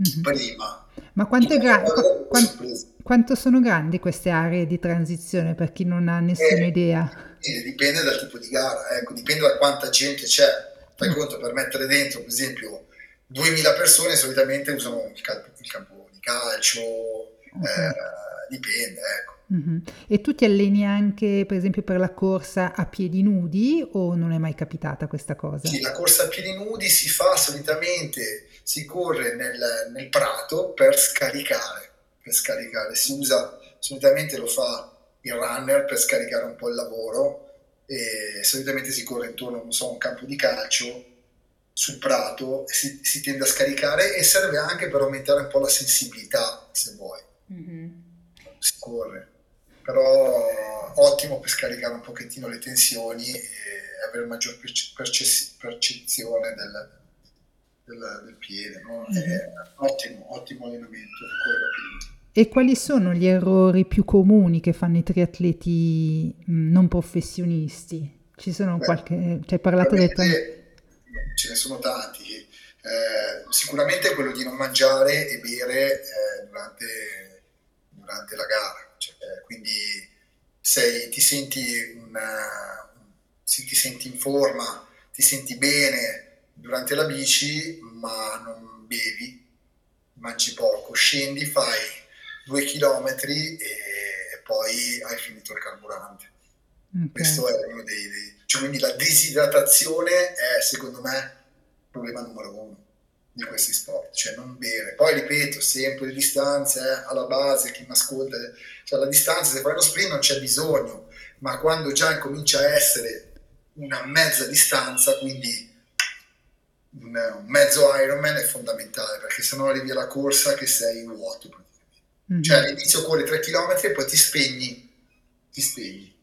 mm-hmm. prima. Ma quanto, gra- quanto, quanto, sono grandi queste aree di transizione per chi non ha nessuna eh, idea? Eh, dipende dal tipo di gara, ecco, dipende da quanta gente c'è. Fai mm. conto per mettere dentro, per esempio, 2000 persone solitamente usano il campo, il campo di calcio, okay. eh, dipende, ecco. Mh-mh. E tu ti alleni anche, per esempio, per la corsa a piedi nudi o non è mai capitata questa cosa? Sì, la corsa a piedi nudi si fa solitamente, si corre nel, nel prato per scaricare, per scaricare. Si usa, solitamente lo fa il runner per scaricare un po' il lavoro e solitamente si corre intorno, non so, a un campo di calcio sul prato si, si, tende a scaricare e serve anche per aumentare un po' la sensibilità, se vuoi. Mm-hmm. Si corre. Però ottimo per scaricare un pochettino le tensioni e avere maggior perce- percezione del, del, del piede. No? Mm-hmm. ottimo, ottimo allenamento. E quali sono gli errori più comuni che fanno i triatleti non professionisti? Ci sono Beh, qualche... Cioè, parlato del ce ne sono tanti. Eh, sicuramente quello di non mangiare e bere eh, durante, durante, la gara, cioè, quindi sei, ti, senti una, ti senti in forma, ti senti bene durante la bici, ma non bevi, mangi poco, scendi, fai due chilometri e, e poi hai finito il carburante. Okay. Questo è uno dei, dei cioè, quindi la disidratazione è secondo me il problema numero uno di questi sport, cioè non bere. Poi ripeto, sempre le distanze eh, alla base, chi mi ascolta, cioè la distanza, se fai lo sprint non c'è bisogno, ma quando già incomincia a essere una mezza distanza, quindi un, un mezzo Ironman è fondamentale, perché sennò arrivi alla corsa che sei in vuoto praticamente. Mm-hmm. Cioè all'inizio corri 3 km e poi ti spegni, ti spegni.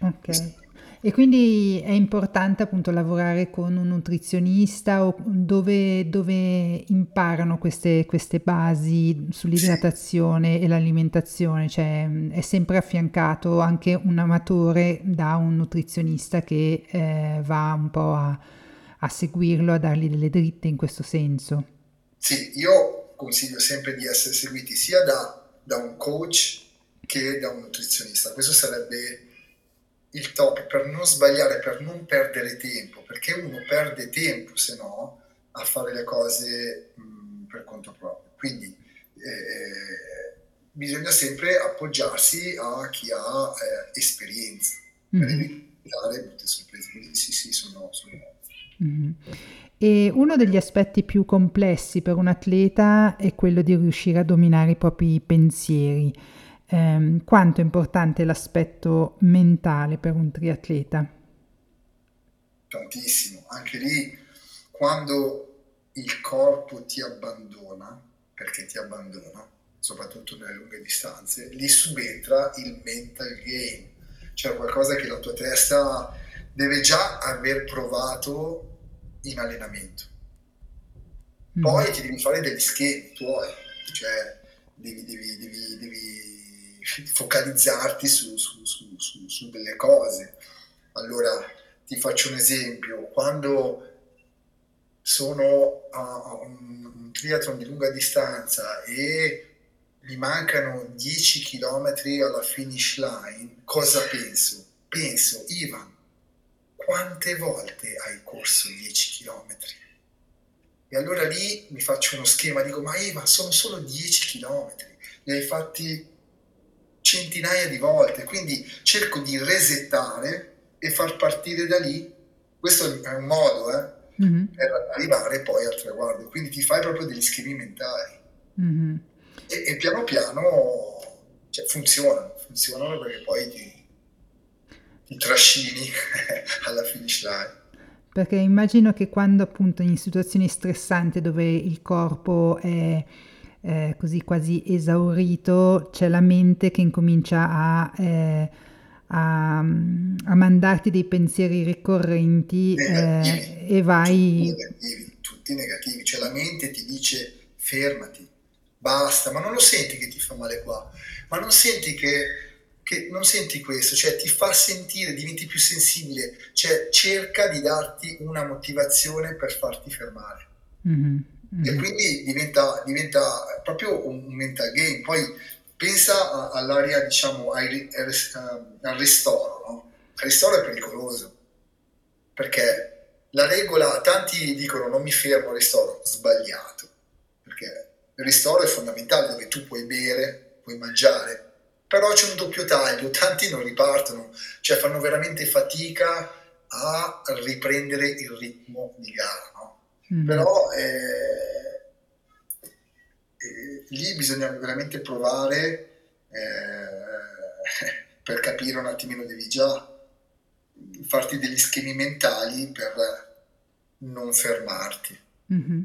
Ok. E quindi è importante appunto lavorare con un nutrizionista o dove, dove imparano queste, queste, basi sull'idratazione e l'alimentazione, cioè è sempre affiancato anche un amatore da un nutrizionista che eh, va un po' a, a seguirlo, a dargli delle dritte in questo senso. Sì, io consiglio sempre di essere seguiti sia da, da un coach che da un nutrizionista. Questo sarebbe il top per non sbagliare, per non perdere tempo, perché uno perde tempo se no a fare le cose mh, per conto proprio. Quindi eh, bisogna sempre appoggiarsi a chi ha eh, esperienza mm-hmm. per evitare brutte sorprese. Quindi sì, sì, sono... sono... Mm-hmm. E uno degli aspetti più complessi per un atleta è quello di riuscire a dominare i propri pensieri ehm, quanto è importante l'aspetto mentale per un triatleta? Tantissimo, anche lì quando il corpo ti abbandona, perché ti abbandona, soprattutto nelle lunghe distanze, lì subentra il mental game, cioè qualcosa che la tua testa deve già aver provato in allenamento. Poi mm. ti devi fare degli schemi tuoi, cioè devi, devi, devi, devi focalizzarti su, su, su, su, delle cose. Allora, ti faccio un esempio, quando sono a un triathlon di lunga distanza e mi mancano 10 km alla finish line, cosa penso? Penso, Ivan, quante volte hai corso 10 km? E allora lì mi faccio uno schema, dico, ma Ivan, sono solo 10 km, li hai fatti centinaia di volte, quindi cerco di resettare e far partire da lì, questo è un modo eh, mm-hmm. per arrivare poi al traguardo, quindi ti fai proprio degli schemi mentali mm-hmm. e, e, piano piano cioè, funzionano, funzionano perché poi ti, ti trascini alla finish line. Perché immagino che quando appunto in situazioni stressanti dove il corpo è eh, così quasi esaurito, c'è la mente che incomincia a, eh, a, a mandarti dei pensieri ricorrenti eh, e vai... Tutti negativi, tutti negativi, cioè la mente ti dice fermati, basta, ma non lo senti che ti fa male qua, ma non senti che, che non senti questo, cioè ti fa sentire, diventi più sensibile, cioè cerca di darti una motivazione per farti fermare. Mm-hmm. Mm. E quindi diventa, diventa, proprio un mental game. Poi pensa all'area, diciamo, al, al ristoro. No? Il ristoro è pericoloso perché la regola, tanti dicono non mi fermo al ristoro, sbagliato, perché il ristoro è fondamentale dove tu puoi bere, puoi mangiare, però c'è un doppio taglio, tanti non ripartono, cioè fanno veramente fatica a riprendere il ritmo di gara. No? Mm. Però eh, eh, lì bisogna veramente provare eh, per capire un attimino, devi già farti degli schemi mentali per non fermarti. Mm-hmm.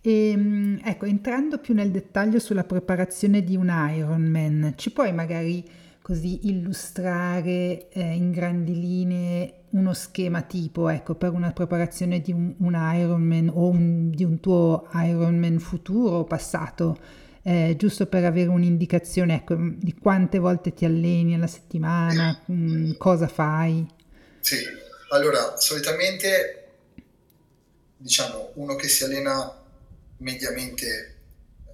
E, ehm, ecco, entrando più nel dettaglio sulla preparazione di un Ironman, ci puoi magari così illustrare eh, in grandi linee uno schema tipo, ecco, per una preparazione di un, un Ironman o un, di un tuo Ironman futuro o passato, eh, giusto per avere un'indicazione ecco, di quante volte ti alleni alla settimana, mh, mm, cosa fai? Sì, allora solitamente diciamo uno che si allena mediamente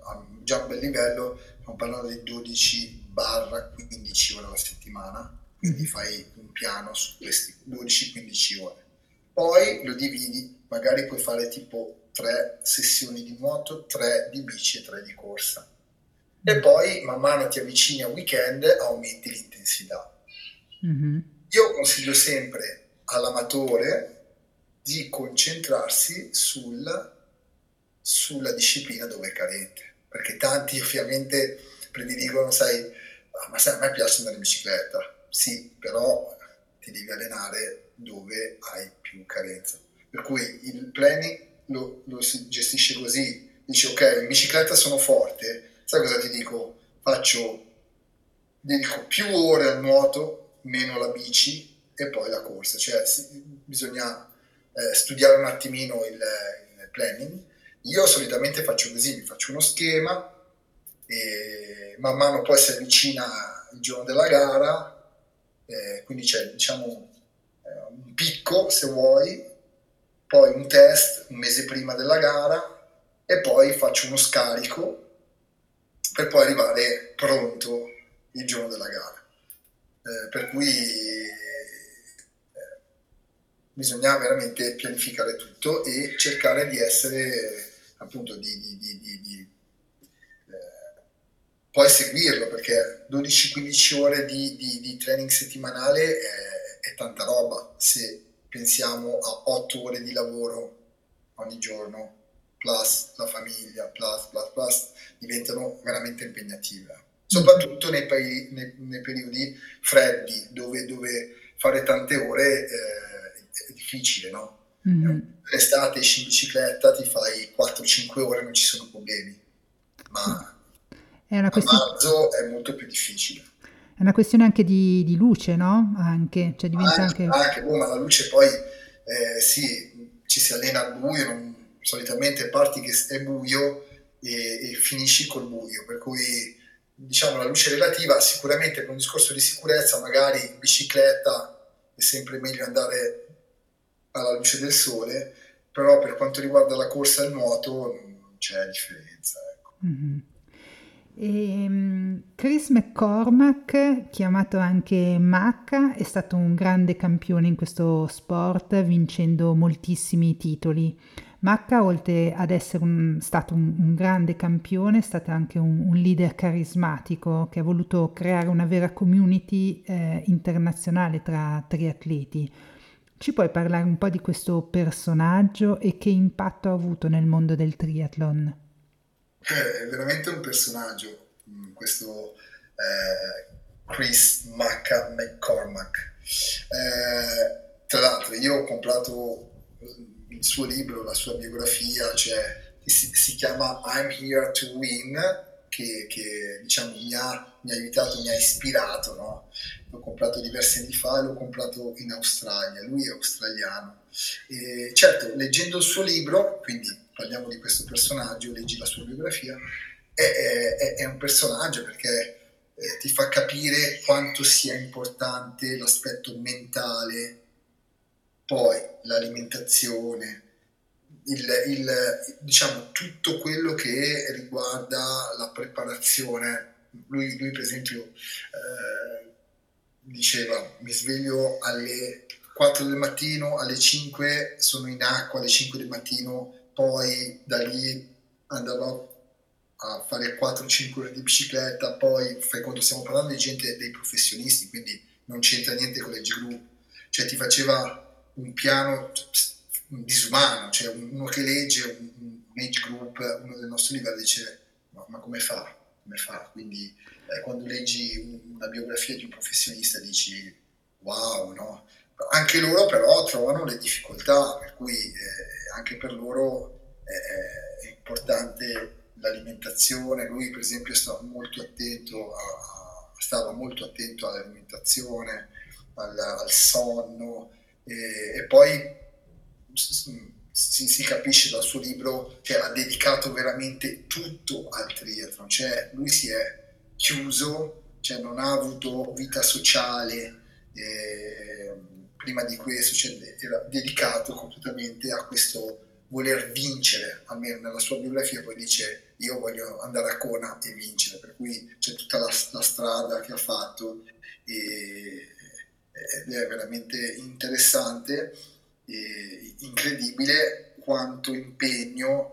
a già un bel livello, stiamo parlando di 12 barra 15 ore alla settimana, quindi mm. fai un piano su questi 12-15 ore. Poi lo dividi, magari puoi fare tipo tre sessioni di nuoto, tre di bici e tre di corsa. E mm. poi man mano ti avvicini a weekend aumenti l'intensità. Mm-hmm. Io consiglio sempre all'amatore di concentrarsi sul, sulla disciplina dove è carente, perché tanti ovviamente prediligono, sai, ma sai, a me piace andare in bicicletta, sì, però ti devi allenare dove hai più carenza. Per cui il planning lo, lo si gestisce così, dici ok, in bicicletta sono forte, sai cosa ti dico? Faccio, dedico più ore al nuoto, meno la bici e poi la corsa, cioè sì, bisogna eh, studiare un attimino il, il, planning. Io solitamente faccio così, mi faccio uno schema e man mano poi si avvicina il giorno della gara, eh, quindi c'è diciamo eh, un picco se vuoi, poi un test un mese prima della gara e poi faccio uno scarico per poi arrivare pronto il giorno della gara. Eh, per cui bisogna veramente pianificare tutto e cercare di essere appunto di, di, di, di eh, poi seguirlo perché 12-15 ore di, training settimanale è, è, tanta roba se pensiamo a 8 ore di lavoro ogni giorno plus la famiglia plus plus plus diventano veramente impegnative soprattutto nei, nei, nei periodi freddi dove, dove fare tante ore eh, è difficile, no? Mm-hmm. L'estate esci in bicicletta, ti fai 4-5 ore, non ci sono problemi, ma è una questione... a marzo è molto più difficile. È una questione anche di, di luce, no? Anche, cioè diventa anche... anche... anche boh, ma la luce poi, eh, sì, ci si allena al buio, non, solitamente parti che è buio e, e finisci col buio, per cui diciamo la luce relativa sicuramente per un discorso di sicurezza magari in bicicletta è sempre meglio andare alla luce del sole, però per quanto riguarda la corsa e il nuoto non c'è differenza. Ecco. Mm-hmm. E, ehm, Chris McCormack, chiamato anche Macca, è stato un grande campione in questo sport, vincendo moltissimi titoli. Macca, oltre ad essere un, stato un, un, grande campione, è stato anche un, un, leader carismatico che ha voluto creare una vera community eh, internazionale tra triatleti. Ci puoi parlare un po' di questo personaggio e che impatto ha avuto nel mondo del triathlon? Eh, è veramente un personaggio, mm, questo eh, Chris McCormack. Eh, tra l'altro io ho comprato il suo libro, la sua biografia, cioè, si, si chiama I'm Here to Win, che, che diciamo, mi, ha, mi, ha, aiutato, mi ha ispirato. No? L'ho comprato diversi anni fa e l'ho comprato in Australia. Lui è australiano. E certo, leggendo il suo libro, quindi parliamo di questo personaggio, leggi la sua biografia, è, è, è un personaggio perché eh, ti fa capire quanto sia importante l'aspetto mentale, poi l'alimentazione, il, il, diciamo, tutto quello che riguarda la preparazione. Lui, lui per esempio, eh, diceva: Mi sveglio alle 4 del mattino, alle 5 sono in acqua, alle 5 del mattino, poi da lì andavo a fare 4-5 ore di bicicletta, poi fai conto stiamo parlando di gente, dei professionisti, quindi non c'entra niente con l'age group, cioè ti faceva un piano disumano, cioè uno che legge un, un, age group, uno del nostro livello dice ma, ma come fa? Come fa? Quindi eh, quando leggi una biografia di un professionista dici wow, no? Anche loro però trovano le difficoltà, per cui eh, anche per loro è, è importante l'alimentazione. Lui, per esempio, stava molto attento, a, stava molto attento all'alimentazione, al, al sonno e, e poi si, si, capisce dal suo libro che ha dedicato veramente tutto al triathlon, cioè lui si è chiuso, cioè non ha avuto vita sociale eh, prima di questo, era dedicato completamente a questo voler vincere, almeno nella sua biografia poi dice io voglio andare a Kona e vincere, per cui c'è tutta la, la strada che ha fatto e, ed è veramente interessante e incredibile quanto impegno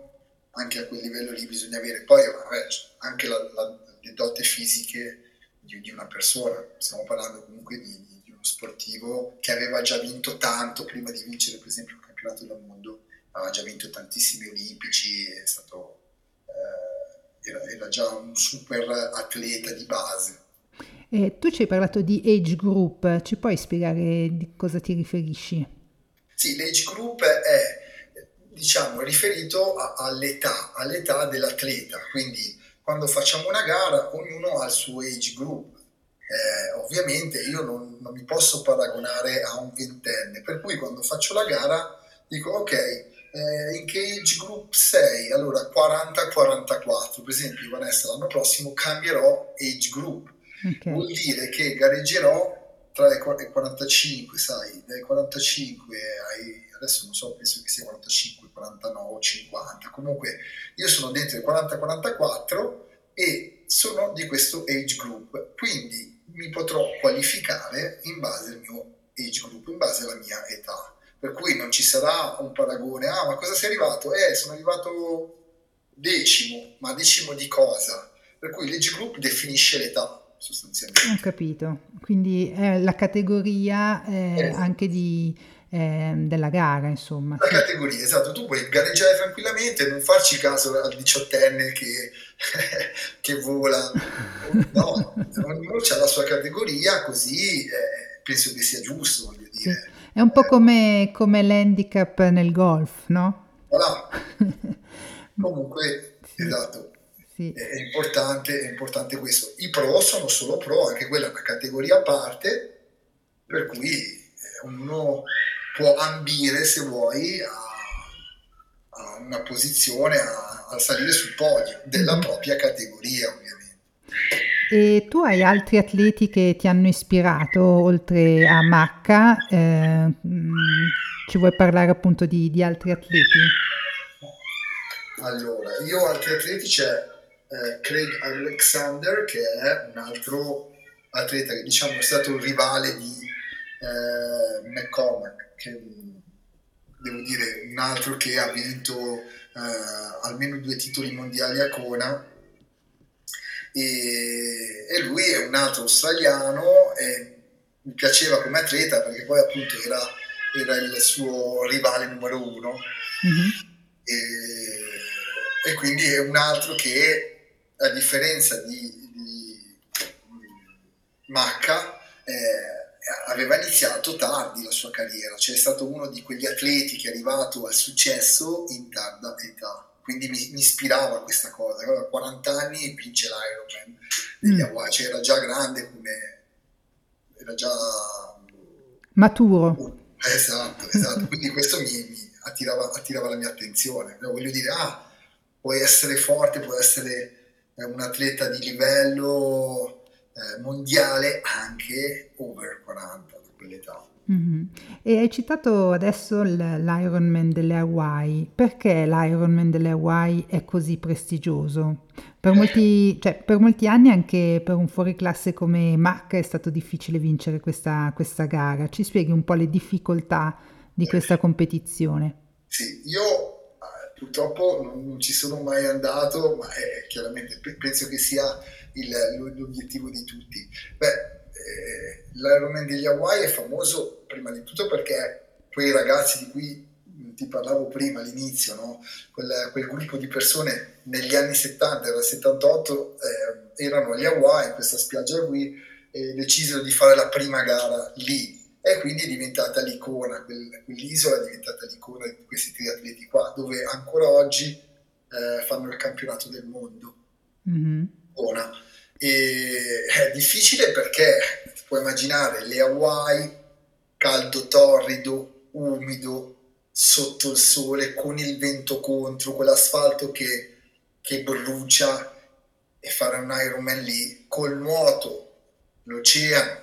anche a quel livello lì bisogna avere. Poi vabbè, anche la, la, le dote fisiche di, di, una persona, stiamo parlando comunque di, di, sportivo che aveva già vinto tanto prima di vincere per esempio il campionato del mondo, aveva già vinto tantissimi olimpici, è stato, eh, era, era, già un super atleta di base. Eh, tu ci hai parlato di age group, ci puoi spiegare di cosa ti riferisci? Sì, l'age group è diciamo riferito a, all'età, all'età dell'atleta, quindi quando facciamo una gara ognuno ha il suo age group. Eh, ovviamente io non, non, mi posso paragonare a un ventenne, per cui quando faccio la gara dico ok, eh, in che age group sei? Allora 40-44, per esempio Vanessa l'anno prossimo cambierò age group, okay. vuol dire che gareggerò tra i 45, sai, dai 45 ai adesso non so, penso che sia 45, 49, 50, comunque io sono dentro il 40-44 e sono di questo age group, quindi mi potrò qualificare in base al mio age group, in base alla mia età. Per cui non ci sarà un paragone, ah ma cosa sei arrivato? Eh, sono arrivato decimo, ma decimo di cosa? Per cui l'age group definisce l'età sostanzialmente. Ho capito, quindi è la categoria eh, eh. anche di eh, della gara, insomma. La categoria, esatto, tu puoi gareggiare tranquillamente, non farci caso al diciottenne che, che vola, no, ognuno ha la sua categoria, così eh, penso che sia giusto, voglio dire. Sì. È un po' come, come l'handicap nel golf, no? Voilà. Comunque, sì. esatto, sì. È, importante, è importante questo. I pro sono solo pro, anche quella è una categoria a parte, per cui eh, ognuno può ambire, se vuoi, a, a una posizione, a, a, salire sul podio della mm-hmm. propria categoria, ovviamente. E tu hai altri atleti che ti hanno ispirato oltre a Macca? Eh, mm, ci vuoi parlare appunto di, di, altri atleti? Allora, io altri atleti c'è eh, Craig Alexander che è un altro atleta che diciamo è stato il rivale di eh, McCormack che devo dire un altro che ha vinto eh, almeno due titoli mondiali a Kona e, e, lui è un altro australiano e mi piaceva come atleta perché poi appunto era, era il suo rivale numero uno mm-hmm. e, e, quindi è un altro che a differenza di, di Macca eh, aveva iniziato tardi la sua carriera, cioè è stato uno di quegli atleti che è arrivato al successo in tarda età. Quindi mi, mi ispirava questa cosa. Aveva 40 anni e vince l'Ironman degli mm. Hawaii, cioè era già grande come... era già... Maturo. esatto, esatto. Quindi questo mi, mi attirava, attirava, la mia attenzione. Voglio dire, ah, puoi essere forte, puoi essere un atleta di livello eh, mondiale anche over 40 da quell'età. Mm-hmm. E hai citato adesso l'Ironman delle Hawaii. Perché l'Ironman delle Hawaii è così prestigioso? Per molti, cioè, per molti anni anche per un fuoriclasse come Mac è stato difficile vincere questa, questa gara. Ci spieghi un po' le difficoltà di questa competizione? Sì, io eh, purtroppo non, ci sono mai andato, ma è, chiaramente penso che sia il, l'obiettivo di tutti. Beh, eh, l'Ironman degli Hawaii è famoso prima di tutto perché quei ragazzi di cui ti parlavo prima all'inizio, no? quel, quel, gruppo di persone negli anni 70, era 78, eh, erano agli Hawaii, in questa spiaggia qui, e decisero di fare la prima gara lì. E quindi è diventata l'icona, quell'isola è diventata l'icona di questi triatleti qua, dove ancora oggi eh, fanno il campionato del mondo. Mm-hmm. E è difficile perché puoi immaginare le Hawaii, caldo torrido, umido, sotto il sole, con il vento contro, quell'asfalto che, che brucia e fare un Ironman lì col nuoto, l'oceano,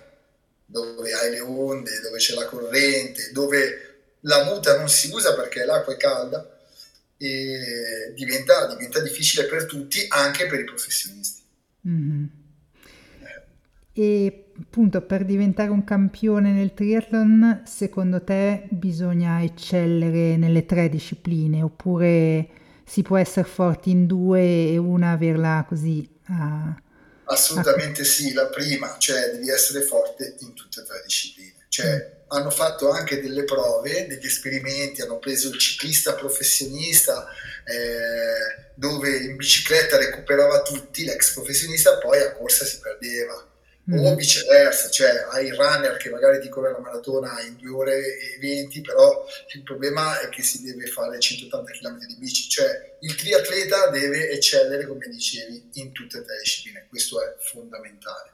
dove hai le onde, dove c'è la corrente, dove la muta non si usa perché l'acqua è calda e diventa, diventa difficile per tutti, anche per i professionisti. Mm-hmm. E appunto per diventare un campione nel triathlon, secondo te bisogna eccellere nelle tre discipline oppure si può essere forti in due e una averla così a... Assolutamente sì, la prima, cioè devi essere forte in tutte e tre le discipline. Cioè, mm. hanno fatto anche delle prove, degli esperimenti, hanno preso il ciclista professionista eh, dove in bicicletta recuperava tutti, l'ex professionista poi a corsa si perdeva mm. o viceversa, cioè hai il runner che magari ti corre la maratona in 2 ore e 20, però il problema è che si deve fare 180 km di bici, cioè il triatleta deve eccellere, come dicevi, in tutte e tre le discipline, questo è fondamentale.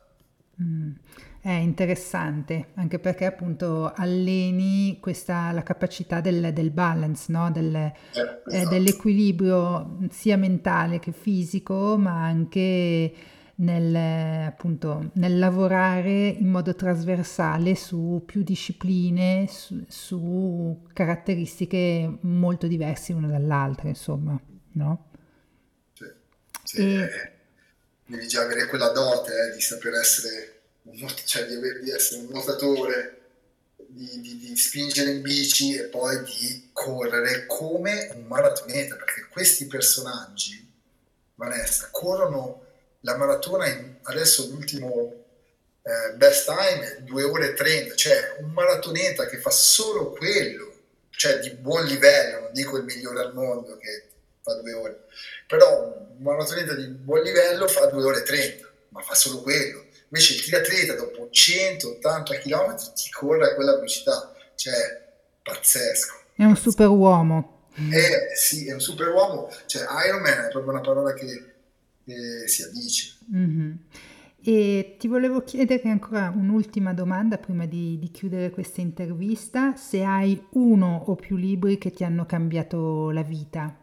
Mm. È interessante, anche perché appunto alleni questa, la capacità del, del balance, no? del, eh, eh esatto. dell'equilibrio sia mentale che fisico, ma anche nel, appunto, nel lavorare in modo trasversale su più discipline, su, su caratteristiche molto diverse l'una dall'altra, insomma, no? Sì, sì e... devi già avere quella dote eh, di saper essere, un, cioè di, aver, di essere un nuotatore, di, di, di, spingere in bici e poi di correre come un maratoneta, perché questi personaggi, Vanessa, corrono la maratona in, adesso l'ultimo eh, best time è 2 ore e 30, cioè un maratoneta che fa solo quello, cioè di buon livello, non dico il migliore al mondo che fa 2 ore, però un maratoneta di buon livello fa 2 ore e 30, ma fa solo quello. Invece il triatleta dopo 180 km ti corre a quella velocità, cioè pazzesco. È un super uomo. Eh, sì, è un super uomo, cioè Ironman è proprio una parola che eh, si addice. Mm-hmm. E ti volevo chiedere ancora un'ultima domanda prima di, di, chiudere questa intervista, se hai uno o più libri che ti hanno cambiato la vita.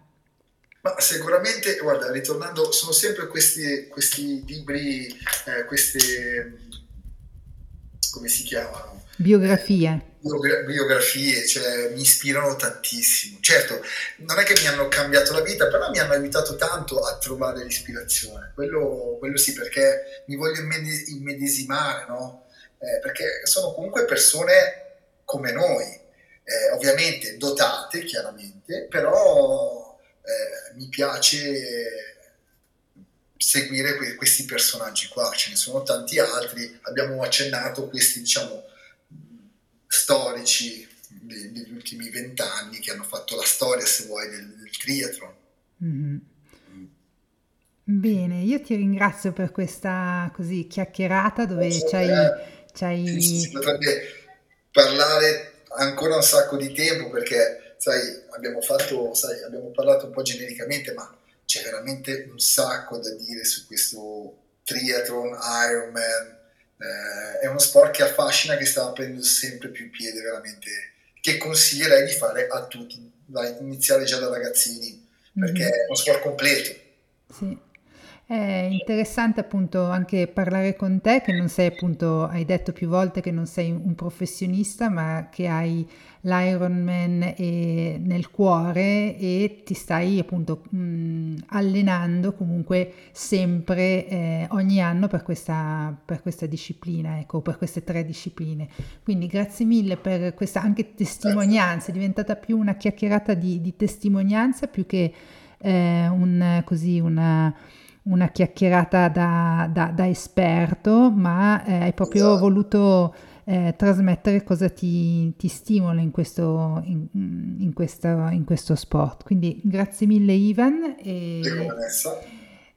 Ma sicuramente, guarda, ritornando, sono sempre questi, questi libri, eh, queste, come si chiamano? Biografie biografie, cioè, mi ispirano tantissimo. Certo, non è che mi hanno cambiato la vita, però mi hanno aiutato tanto a trovare l'ispirazione. Quello, quello sì, perché mi voglio immedesimare, no? Eh, perché sono comunque persone come noi, eh, ovviamente dotate, chiaramente, però eh, mi piace seguire que- questi personaggi qua, ce ne sono tanti altri, abbiamo accennato questi, diciamo, storici degli ultimi vent'anni che hanno fatto la storia, se vuoi, del, del triathlon. Mm-hmm. Bene, io ti ringrazio per questa così chiacchierata dove oh, ci hai... Eh, si potrebbe parlare ancora un sacco di tempo perché, sai, abbiamo fatto, sai, abbiamo parlato un po' genericamente, ma c'è veramente un sacco da dire su questo triathlon, Ironman, eh, è uno sport che affascina, che sta prendendo sempre più piede veramente, che consiglierei di fare a tutti, da iniziare già da ragazzini, perché mm-hmm. è uno sport completo. Sì. È interessante appunto anche parlare con te, che non sei appunto, hai detto più volte che non sei un professionista, ma che hai l'Ironman nel cuore e ti stai appunto mh, allenando comunque sempre eh, ogni anno per questa, per questa disciplina, ecco, per queste tre discipline. Quindi grazie mille per questa anche testimonianza, è diventata più una chiacchierata di, di testimonianza più che eh, un, così una una chiacchierata da, da, da esperto, ma eh, hai proprio esatto. voluto eh, trasmettere cosa ti, ti stimola in questo, in, in, questo, in questo, sport. Quindi grazie mille Ivan. E,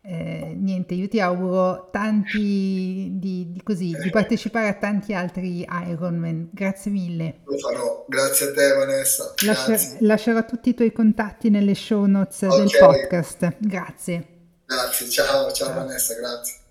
eh, niente, io ti auguro tanti di, di, così, di partecipare a tanti altri Ironman. Grazie mille. Lo farò, grazie a te Vanessa. Lascia, lascerò tutti i tuoi contatti nelle show notes okay. del podcast. Grazie. Grazie, ciao, ciao. Vanessa, grazie.